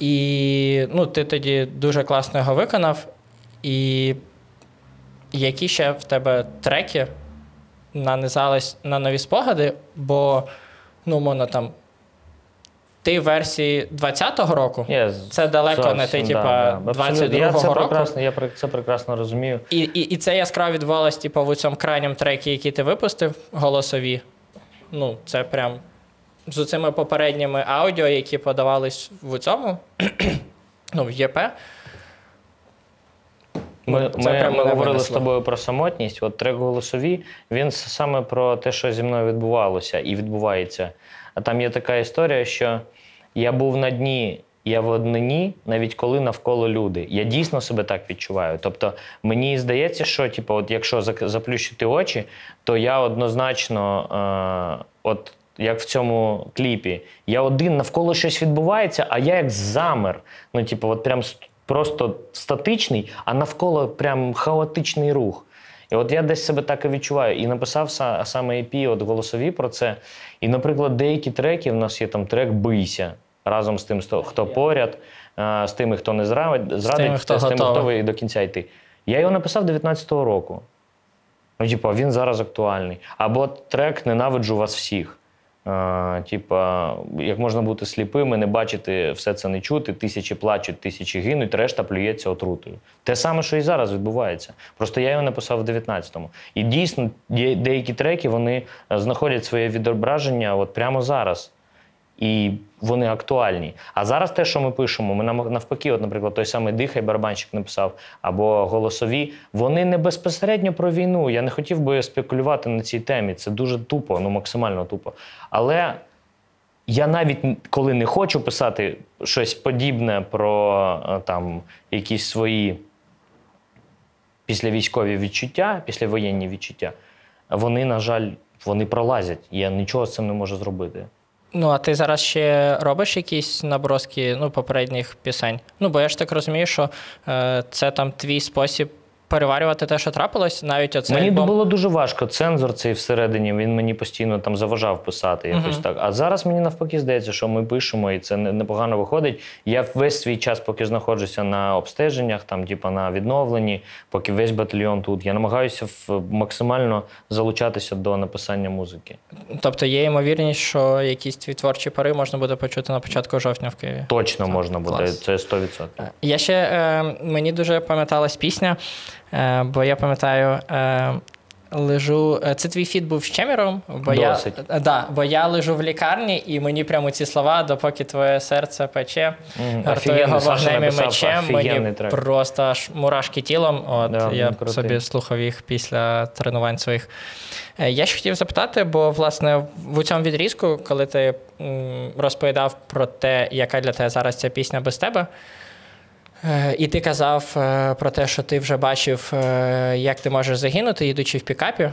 І ну, ти тоді дуже класно його виконав. І які ще в тебе треки нанизались на нові спогади, бо ну, мовно там. Ти в версії 20-го року, Є, Це далеко не ти, типа, да, да. 22-го це року. прекрасно, я це прекрасно розумію. і, і, і це яскраво відбувалось, типу, в цьому крайньому трекі, який ти випустив, голосові. Ну, це прям з цими попередніми аудіо, які подавались в цьому, ну, в ЄП. Ми, ми, ми говорили з тобою про самотність. От трек голосові, він саме про те, що зі мною відбувалося і відбувається. А там є така історія, що я був на дні я в однині, навіть коли навколо люди. Я дійсно себе так відчуваю. Тобто мені здається, що типу, от якщо заплющити очі, то я однозначно, е, от як в цьому кліпі, я один навколо щось відбувається, а я як замер. Ну, типу, от прям просто статичний, а навколо прям хаотичний рух. І от я десь себе так і відчуваю. І написав са- саме EP, от голосові про це. І, наприклад, деякі треки, в нас є там трек Бийся разом з тим, хто- поряд, з тими, хто не зрадить, зрадить хто з тими, готовий. до кінця йти. Я його написав 19-го року. Ну, типа, він зараз актуальний. Або трек Ненавиджу вас всіх. Типа, як можна бути сліпими, не бачити, все це не чути, тисячі плачуть, тисячі гинуть, решта плюється отрутою. Те саме, що і зараз відбувається. Просто я його написав в 19-му. І дійсно, деякі треки вони е, знаходять своє відображення от прямо зараз. І вони актуальні. А зараз те, що ми пишемо, ми навпаки, от, наприклад, той самий Дихай барабанщик написав, або голосові, вони не безпосередньо про війну. Я не хотів би спекулювати на цій темі. Це дуже тупо, ну максимально тупо. Але я навіть коли не хочу писати щось подібне про е, там якісь свої післявійськові відчуття, післявоєнні відчуття, вони, на жаль, вони пролазять. Я нічого з цим не можу зробити. Ну, а ти зараз ще робиш якісь наброски ну, попередніх пісень? Ну, бо я ж так розумію, що е, це там твій спосіб переварювати те, що трапилось, навіть оцей Мені альбом. було дуже важко. Цензор цей всередині, він мені постійно там заважав писати якось Мгм. так. А зараз мені навпаки здається, що ми пишемо, і це непогано виходить. Я весь свій час, поки знаходжуся на обстеженнях, там, типа на відновленні, поки весь батальйон тут. Я намагаюся максимально залучатися до написання музики. Тобто є ймовірність, що якісь твій творчі пари можна буде почути на початку жовтня в Києві. Точно Так, можна буде, клас. це 100%. Я ще е, мені дуже пам'яталась пісня, е, бо я пам'ятаю. Е, Лежу, е, це твій фіт був з Чеміром, бо Досить. я да, бо я лежу в лікарні, і мені прямо ці слова, допоки твоє серце пече, Мгм. його вогнем і мечем. Мені трек. просто аж мурашки тілом. От Да, я крутий. собі слухав їх після тренувань своїх. Я ще хотів запитати, бо власне в цьому відрізку, коли ти розповідав про те, яка для тебе зараз ця пісня без тебе. Е, І ти казав е, про те, що ти вже бачив, е, як ти можеш загинути, їдучи в пікапі.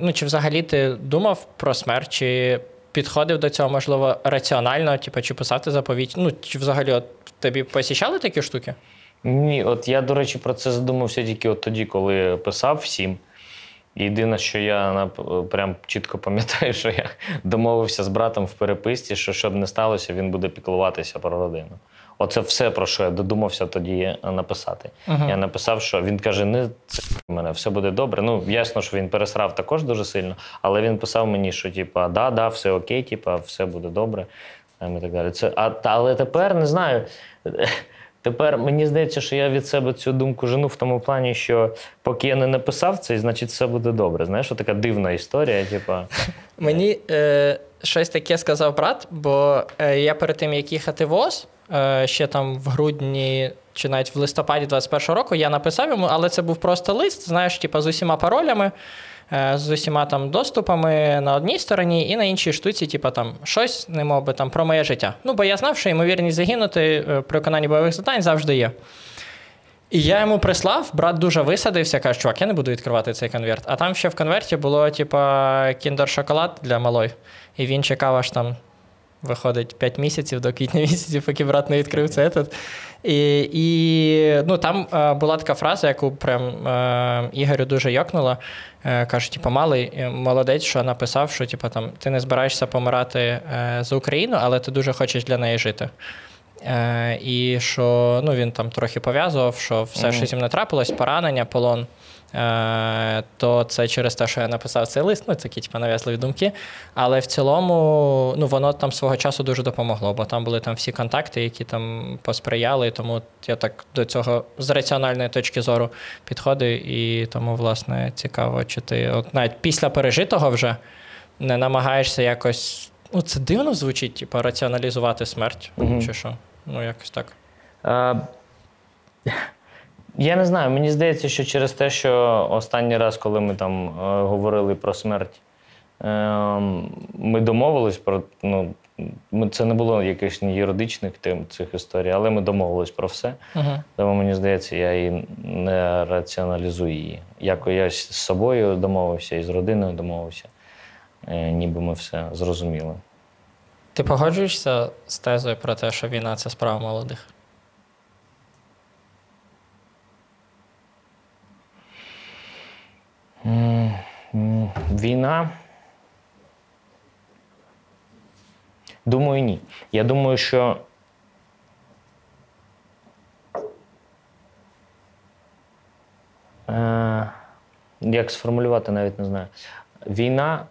Ну, чи взагалі ти думав про смерть, чи підходив до цього, можливо, раціонально, типу, чи писати заповідь? Ну, чи взагалі от, тобі посічали такі штуки? Ні, от я, до речі, про це задумався тільки от тоді, коли писав всім. Єдине, що я прям чітко пам'ятаю, що я домовився з братом в переписці, що щоб не сталося, він буде піклуватися про родину. Оце все, про що я додумався тоді написати. Мгм. Я написав, що він каже: не це мене, все буде добре. Ну, ясно, що він пересрав також дуже сильно, але він писав мені, що типа, да, да, все окей, типа, все буде добре. І так далі. Це, а, та- але тепер не знаю. Тепер мені здається, що я від себе цю думку жену в тому плані, що поки я не написав це, значить все буде добре. Знаєш, така дивна історія. Типа, Мені е, щось таке сказав брат, бо е, я перед тим, як їхати в ОЗ, е, ще там в грудні чи навіть в листопаді 21-го року я написав йому, але це був просто лист, знаєш, типу, з усіма паролями, е, з усіма там доступами на одній стороні, і на іншій штуці, типу, там щось, немов би там про моє життя. Ну, бо я знав, що ймовірність загинути е, при виконанні бойових завдань завжди є. І я йому прислав, брат дуже висадився, каже, чувак, я не буду відкривати цей конверт. А там ще в конверті було, типа, кіндер-шоколад для малої. І він чекав аж там, виходить, 5 місяців до квітня місяців, поки брат не відкрив це. Этот. І, і ну, там е, була така фраза, яку прям е, Ігорю дуже йокнула. Е, каже, типу, малий е, молодець, що написав, що типу, там, ти не збираєшся помирати е, за Україну, але ти дуже хочеш для неї жити. Е, і що ну, він там трохи пов'язував, що все, що зі мною трапилось, поранення, полон. Е, то це через те, що я написав цей лист, ну такі типу, нав'язливі думки. Але в цілому ну, воно там свого часу дуже допомогло, бо там були там всі контакти, які там посприяли. Тому я так до цього з раціональної точки зору підходив. І тому, власне, цікаво, чи ти от навіть після пережитого вже не намагаєшся якось. Ну, це дивно звучить, типу, раціоналізувати смерть, Мгм. чи що? Ну, якось так. Е, я не знаю, мені здається, що через те, що останній раз, коли ми там е, говорили про смерть Ем, Ми домовились про. Ну, це не було якихось юридичних тем цих історій, але ми домовились про все. Угу. Тому мені здається, я і не раціоналізую її. Як я з собою домовився і з родиною домовився, е, ніби ми все зрозуміли. Ти погоджуєшся з тезою про те, що війна це справа молодих? Війна. Думаю, ні. Я думаю, що. Е, як сформулювати, навіть не знаю. Війна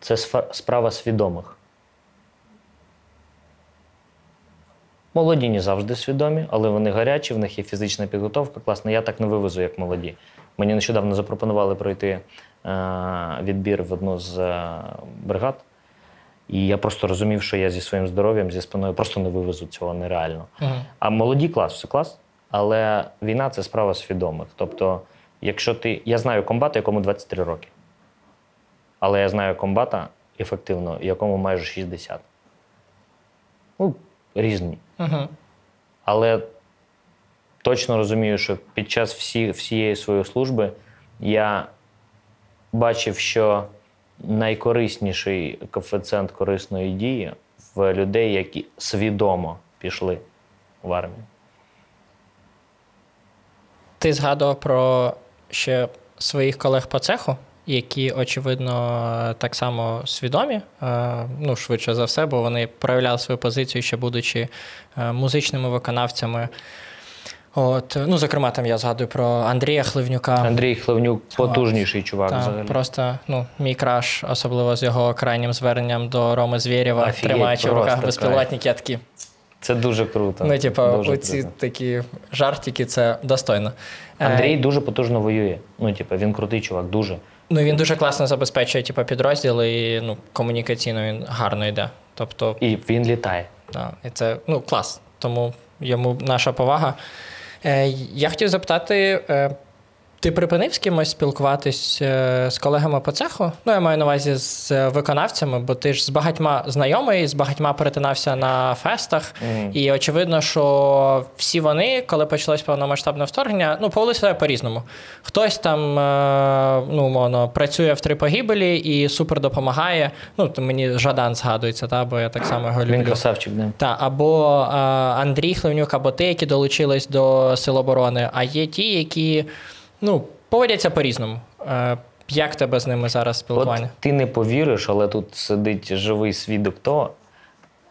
це справа свідомих. Молоді не завжди свідомі, але вони гарячі, в них є фізична підготовка. Класно, я так не вивезу, як молоді. Мені нещодавно запропонували пройти е, відбір в одну з е, бригад. І я просто розумів, що я зі своїм здоров'ям, зі спиною просто не вивезу цього нереально. Угу. А молоді клас, все клас. Але війна це справа свідомих. Тобто, якщо ти. Я знаю комбата, якому 23 роки. Але я знаю комбата ефективно, якому майже 60. Ну, різні. Угу. Але точно розумію, що під час всі, всієї своєї служби я бачив, що найкорисніший коефіцієнт корисної дії в людей, які свідомо пішли в армію. Ти згадував про ще своїх колег по цеху, які, очевидно, так само свідомі, е, ну, швидше за все, бо вони проявляли свою позицію, ще будучи е, музичними виконавцями. От, ну, зокрема, там я згадую про Андрія Хливнюка. Андрій Хлевнюк потужніший чувак Та, взагалі. просто ну, мій краш, особливо з його крайнім зверненням до Роми Звєрєва, тримаючи в руках просто безпілотники, я. Це дуже круто. Ну, типу, Дуже оці круто. такі жартики, це достойно. Е, Андрій дуже потужно воює. Ну, типу, він крутий чувак, дуже. Ну, він дуже класно забезпечує типу, підрозділи і ну, комунікаційно він гарно йде. Тобто, І він літає. да, і це ну, клас. Тому йому наша повага. Е, я хотів запитати: е, ти припинив з кимось спілкуватись е, з колегами по цеху? Ну, я маю на увазі з е, виконавцями, бо ти ж з багатьма знайомий, з багатьма перетинався на фестах. Мгм. І очевидно, що всі вони, коли почалось повномасштабне вторгнення, ну, повели себе по-різному. Хтось там е, ну, умовно, працює в три погибелі і супер допомагає. Ну, мені Жадан згадується, та, бо я так само його люблю. Він красавчик, да. Та, або Андрій Хливнюк, або ти, які долучились до Сил оборони, а є ті, які ну, поводяться по-різному. Е, як тебе з ними зараз спілкування? От ти не повіриш, але тут сидить живий свідок того.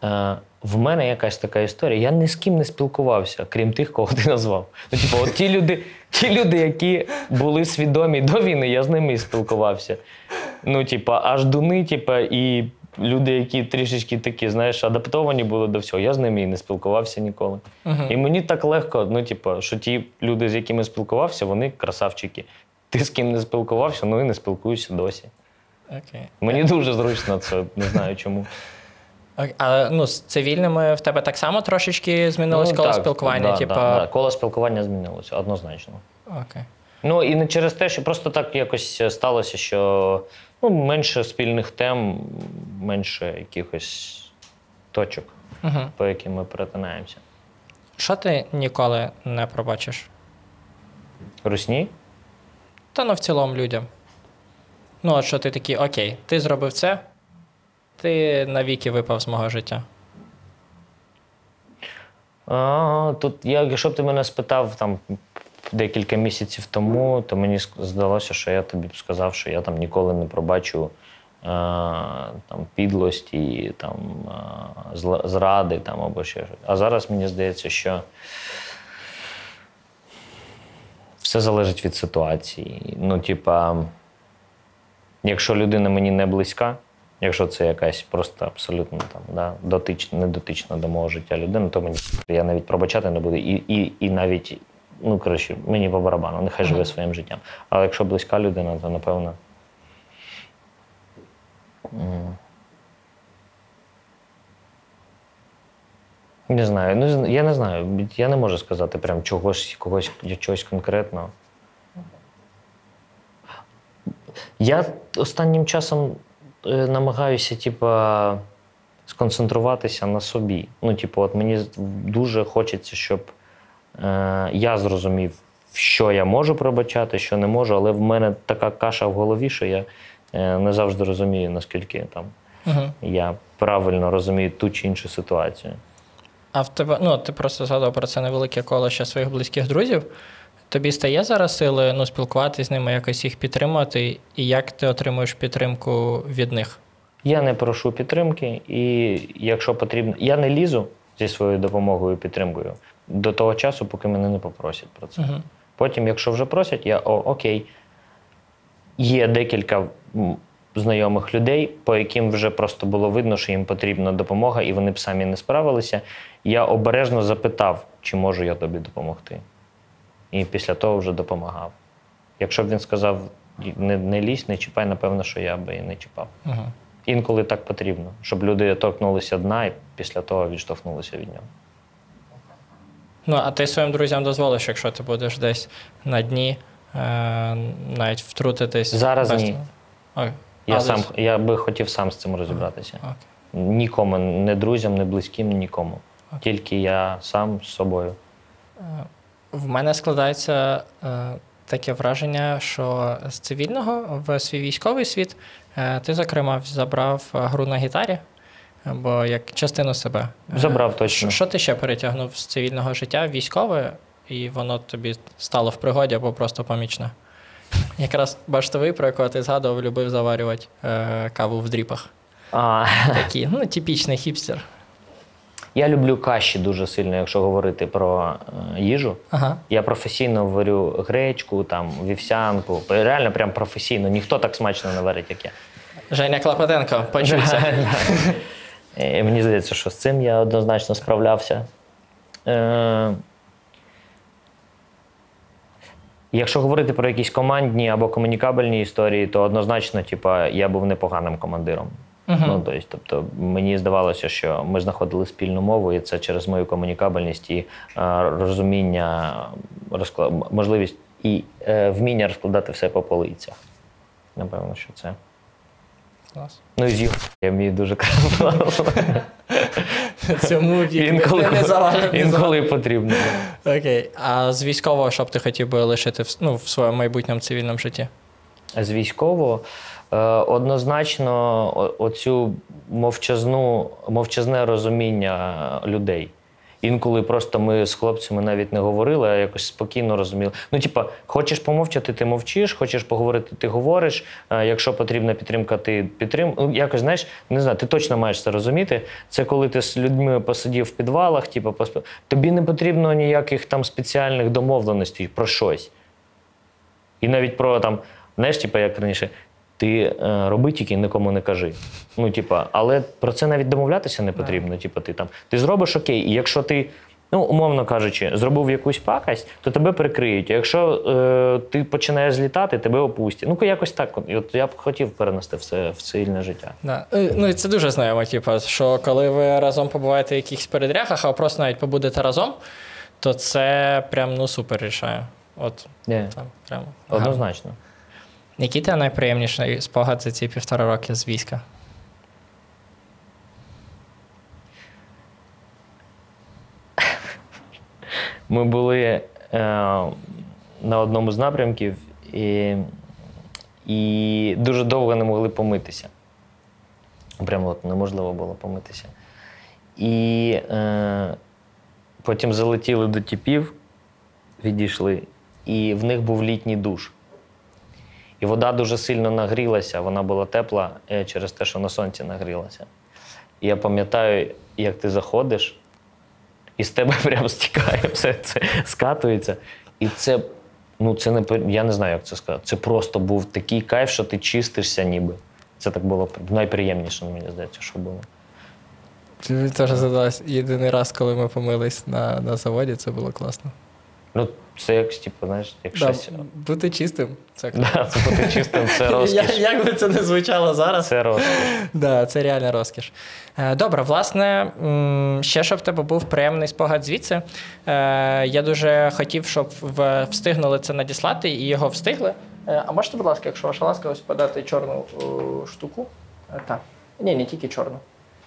Е, в мене якась така історія. Я ні з ким не спілкувався, крім тих, кого ти назвав. Ну, типу, от ті люди, ті люди, які були свідомі до війни, я з ними і спілкувався. Ну, типа, аж дуни, типа, і люди, які трішечки такі, знаєш, адаптовані були до всього. Я з ними і не спілкувався ніколи. Мгм. І мені так легко, ну, типу, що ті люди, з якими спілкувався, вони красавчики. Ти з ким не спілкувався, ну і не спілкуюся досі. Окей. Мені дуже зручно це, не знаю чому. А ну, з цивільними в тебе так само трошечки змінилось коло Ну, так, спілкування? Да, типа... да, да. Коло спілкування змінилося однозначно. Окей. Ну і не через те, що просто так якось сталося, що ну, менше спільних тем, менше якихось точок, Угу. по яким ми перетинаємося. Що ти ніколи не пробачиш? Русні? Та ну в цілому людям. Ну, от що ти такий, окей, ти зробив це, ти навіки випав з мого життя. А, тут, якщо б ти мене спитав там декілька місяців тому, то мені здалося, що я тобі б сказав, що я там ніколи не пробачу е, там, підлості, там, е, зради там, або ще щось. А зараз мені здається, що все залежить від ситуації. Ну, типа, якщо людина мені не близька, якщо це якась просто абсолютно там, да, дотична, недотична до мого життя людина, то мені я навіть пробачати не буду. І, і, і навіть, ну коротше, мені по барабану, нехай живе своїм життям. Але якщо близька людина, то напевно. Не знаю. Ну, я не знаю. Я не можу сказати прям чогось, когось, чогось конкретного. Я останнім часом е, намагаюся, типа, сконцентруватися на собі. Ну, типу, от мені дуже хочеться, щоб я зрозумів, що я можу пробачати, що не можу, але в мене така каша в голові, що я е, не завжди розумію, наскільки там Угу. я правильно розумію ту чи іншу ситуацію. А в тебе, ну, ти просто згадав про це невелике коло ще своїх близьких друзів. Тобі стає зараз сили ну, спілкуватися з ними, якось їх підтримувати, і як ти отримуєш підтримку від них? Я не прошу підтримки, і якщо потрібно, я не лізу зі своєю допомогою і підтримкою до того часу, поки мене не попросять про це. Угу. Потім, якщо вже просять, я о, окей. Є декілька знайомих людей, по яким вже просто було видно, що їм потрібна допомога, і вони б самі не справилися. Я обережно запитав, чи можу я тобі допомогти. І після того вже допомагав. Якщо б він сказав, не, не лізь, не чіпай, напевно, що я би і не чіпав. Угу. Інколи так потрібно, щоб люди торкнулися дна і після того відштовхнулися від нього. Ну, а ти своїм друзям дозволиш, якщо ти будеш десь на дні, е, навіть втрутитись. Зараз без- ні. Ой, Я, сам, я би хотів сам з цим розібратися. Окей. Нікому, не друзям, не близьким, нікому. Тільки я сам з собою. В мене складається е, таке враження, що з цивільного в свій військовий світ е, ти, зокрема, забрав е, гру на гітарі, або як частину себе. Е, Забрав точно. Що, ти ще перетягнув з цивільного життя військове, і воно тобі стало в пригоді або просто помічне? Якраз баштовий, про якого ти згадував, любив заварювати е, каву в дріпах. А, Такий, ну, типічний хіпстер. я люблю каші дуже сильно, якщо говорити про е, їжу. Ага. Я професійно варю гречку, там, вівсянку. Реально прям професійно. Ніхто так смачно не варить, як я. Женя Клопотенко, почуться. Е, Мені здається, що з цим я однозначно справлявся. Е, Якщо говорити про якісь командні або комунікабельні історії, то однозначно, типа, я був непоганим командиром. Мгм. Ну, тобто, тобто, мені здавалося, що ми знаходили спільну мову, і це через мою комунікабельність і е, розуміння, розклад... можливість і е, вміння розкладати все по полицях. Напевно, що це. Клас. Ну і з його я вмію дуже крафтувати. Цьому віку Інколи, не, не інколи потрібно. Окей. А з військового, що б ти хотів би лишити в, ну, в своєму майбутньому цивільному житті? З військового е, однозначно оцю мовчазну, мовчазне розуміння людей. Інколи просто ми з хлопцями навіть не говорили, а якось спокійно розуміли. Ну, типа, хочеш помовчати, ти мовчиш, хочеш поговорити, ти говориш. Якщо потрібна підтримка, ти підтрим. Ну, якось знаєш, не знаю, ти точно маєш це розуміти. Це коли ти з людьми посидів в підвалах, типу, посп... тобі не потрібно ніяких там спеціальних домовленостей про щось. І навіть про там, знаєш, типу, як раніше, ти е, роби тільки нікому не кажи. Ну, типа, але про це навіть домовлятися не потрібно. Типу, ти там ти зробиш окей, і якщо ти, ну, умовно кажучи, зробив якусь пакость, то тебе прикриють. А якщо е, ти починаєш злітати, тебе опустять. Ну, якось так. от. І От я б хотів перенести все в цивільне життя. Да. Е, Ну, і це дуже знайомо, типу, що коли ви разом побуваєте в якихось передрягах, а просто навіть побудете разом, то це прям ну, супер рішає. От Ні, там прям. гарно. однозначно. Який тебе найприємніший спогад за ці півтора роки з війська? Ми були е, на одному з напрямків і, і дуже довго не могли помитися. Прямо от неможливо було помитися. І е, потім залетіли до тіпів, відійшли, і в них був літній душ. І вода дуже сильно нагрілася, вона була тепла е, через те, що на сонці нагрілася. І я пам'ятаю, як ти заходиш, і з тебе прям стікає, все це скатується. І це, ну, це не я не знаю, як це сказати. Це просто був такий кайф, що ти чистишся ніби. Це так було найприємніше, мені здається, що було. Мені теж задалось єдиний раз, коли ми помились на, на заводі, це було класно. Ну, це як, типу, знаєш, як Да, щось. бути чистим. Це Да, це бути чистим, це Я- розкіш. Як би це не звучало зараз, Це розкіш. Да, це реальна розкіш. Е, Добре, власне, м, ще щоб в тебе був приємний спогад звідси. Е, Я дуже хотів, щоб в- встигнули це надіслати, і його встигли. Е, А можете, будь ласка, якщо ваша ласка, ось подати чорну о, штуку? Е, Так. Ні, не тільки чорну.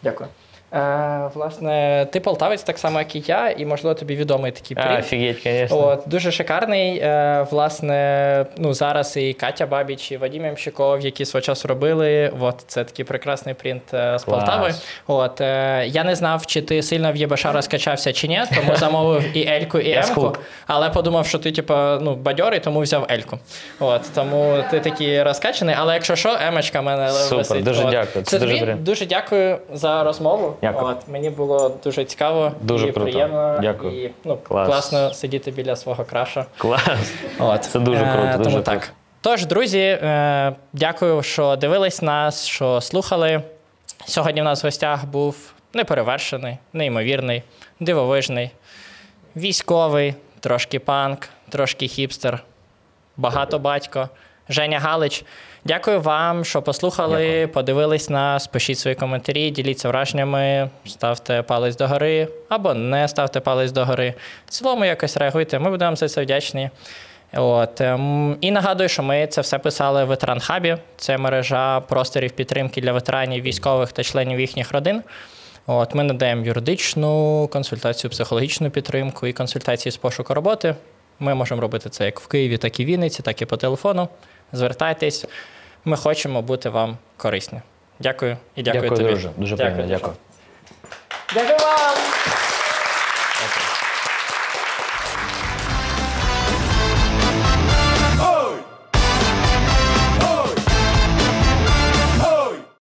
Дякую. Е, власне, ти полтавець так само, як і я, і можливо тобі відомий такий А, принт. офігеть, звісно. От, дуже шикарний. Е, власне, ну, зараз і Катя Бабіч, і Вадим Ямщиков, які свого часу робили. От, це такий прекрасний принт е, з. Полтави. От, е, я не знав, чи ти сильно в ЄБШ розкачався чи ні, тому замовив і Ельку, і Емку. Але подумав, що ти, типу, ну, бадьорий, тому взяв Ельку. От, тому ти такий розкачаний. Але якщо що, Емочка мене Супер, висить. дуже От. дякую, це дуже тобі дуже дякую за розмову. Дякую. От, мені було дуже цікаво Дуже і круто. приємно. Дякую. І, ну, Клас. класно сидіти біля свого краша. Клас. От. Це дуже круто, Е, дуже тому так. Тож, друзі, е, дякую, що дивились нас, що слухали. Сьогодні в нас в гостях був неперевершений, неймовірний, дивовижний, військовий, трошки панк, трошки хіпстер, багато батько. Женя Галич. Дякую вам, що послухали, подивились нас, пишіть свої коментарі, діліться враженнями, ставте палець догори або не ставте палець догори. В цілому якось реагуйте, ми будемо за це вдячні. От, ем, і нагадую, що ми це все писали в Ветеран Хабі. Це мережа просторів підтримки для ветеранів, військових та членів їхніх родин. От, ми надаємо юридичну консультацію, психологічну підтримку і консультації з пошуку роботи. Ми можемо робити це як в Києві, так і в Вінниці, так і по телефону. Звертайтесь. Ми хочемо бути вам корисні. Дякую і дякую, Дякую тобі. дуже. Дуже приємно. Дякую. Дякую вам!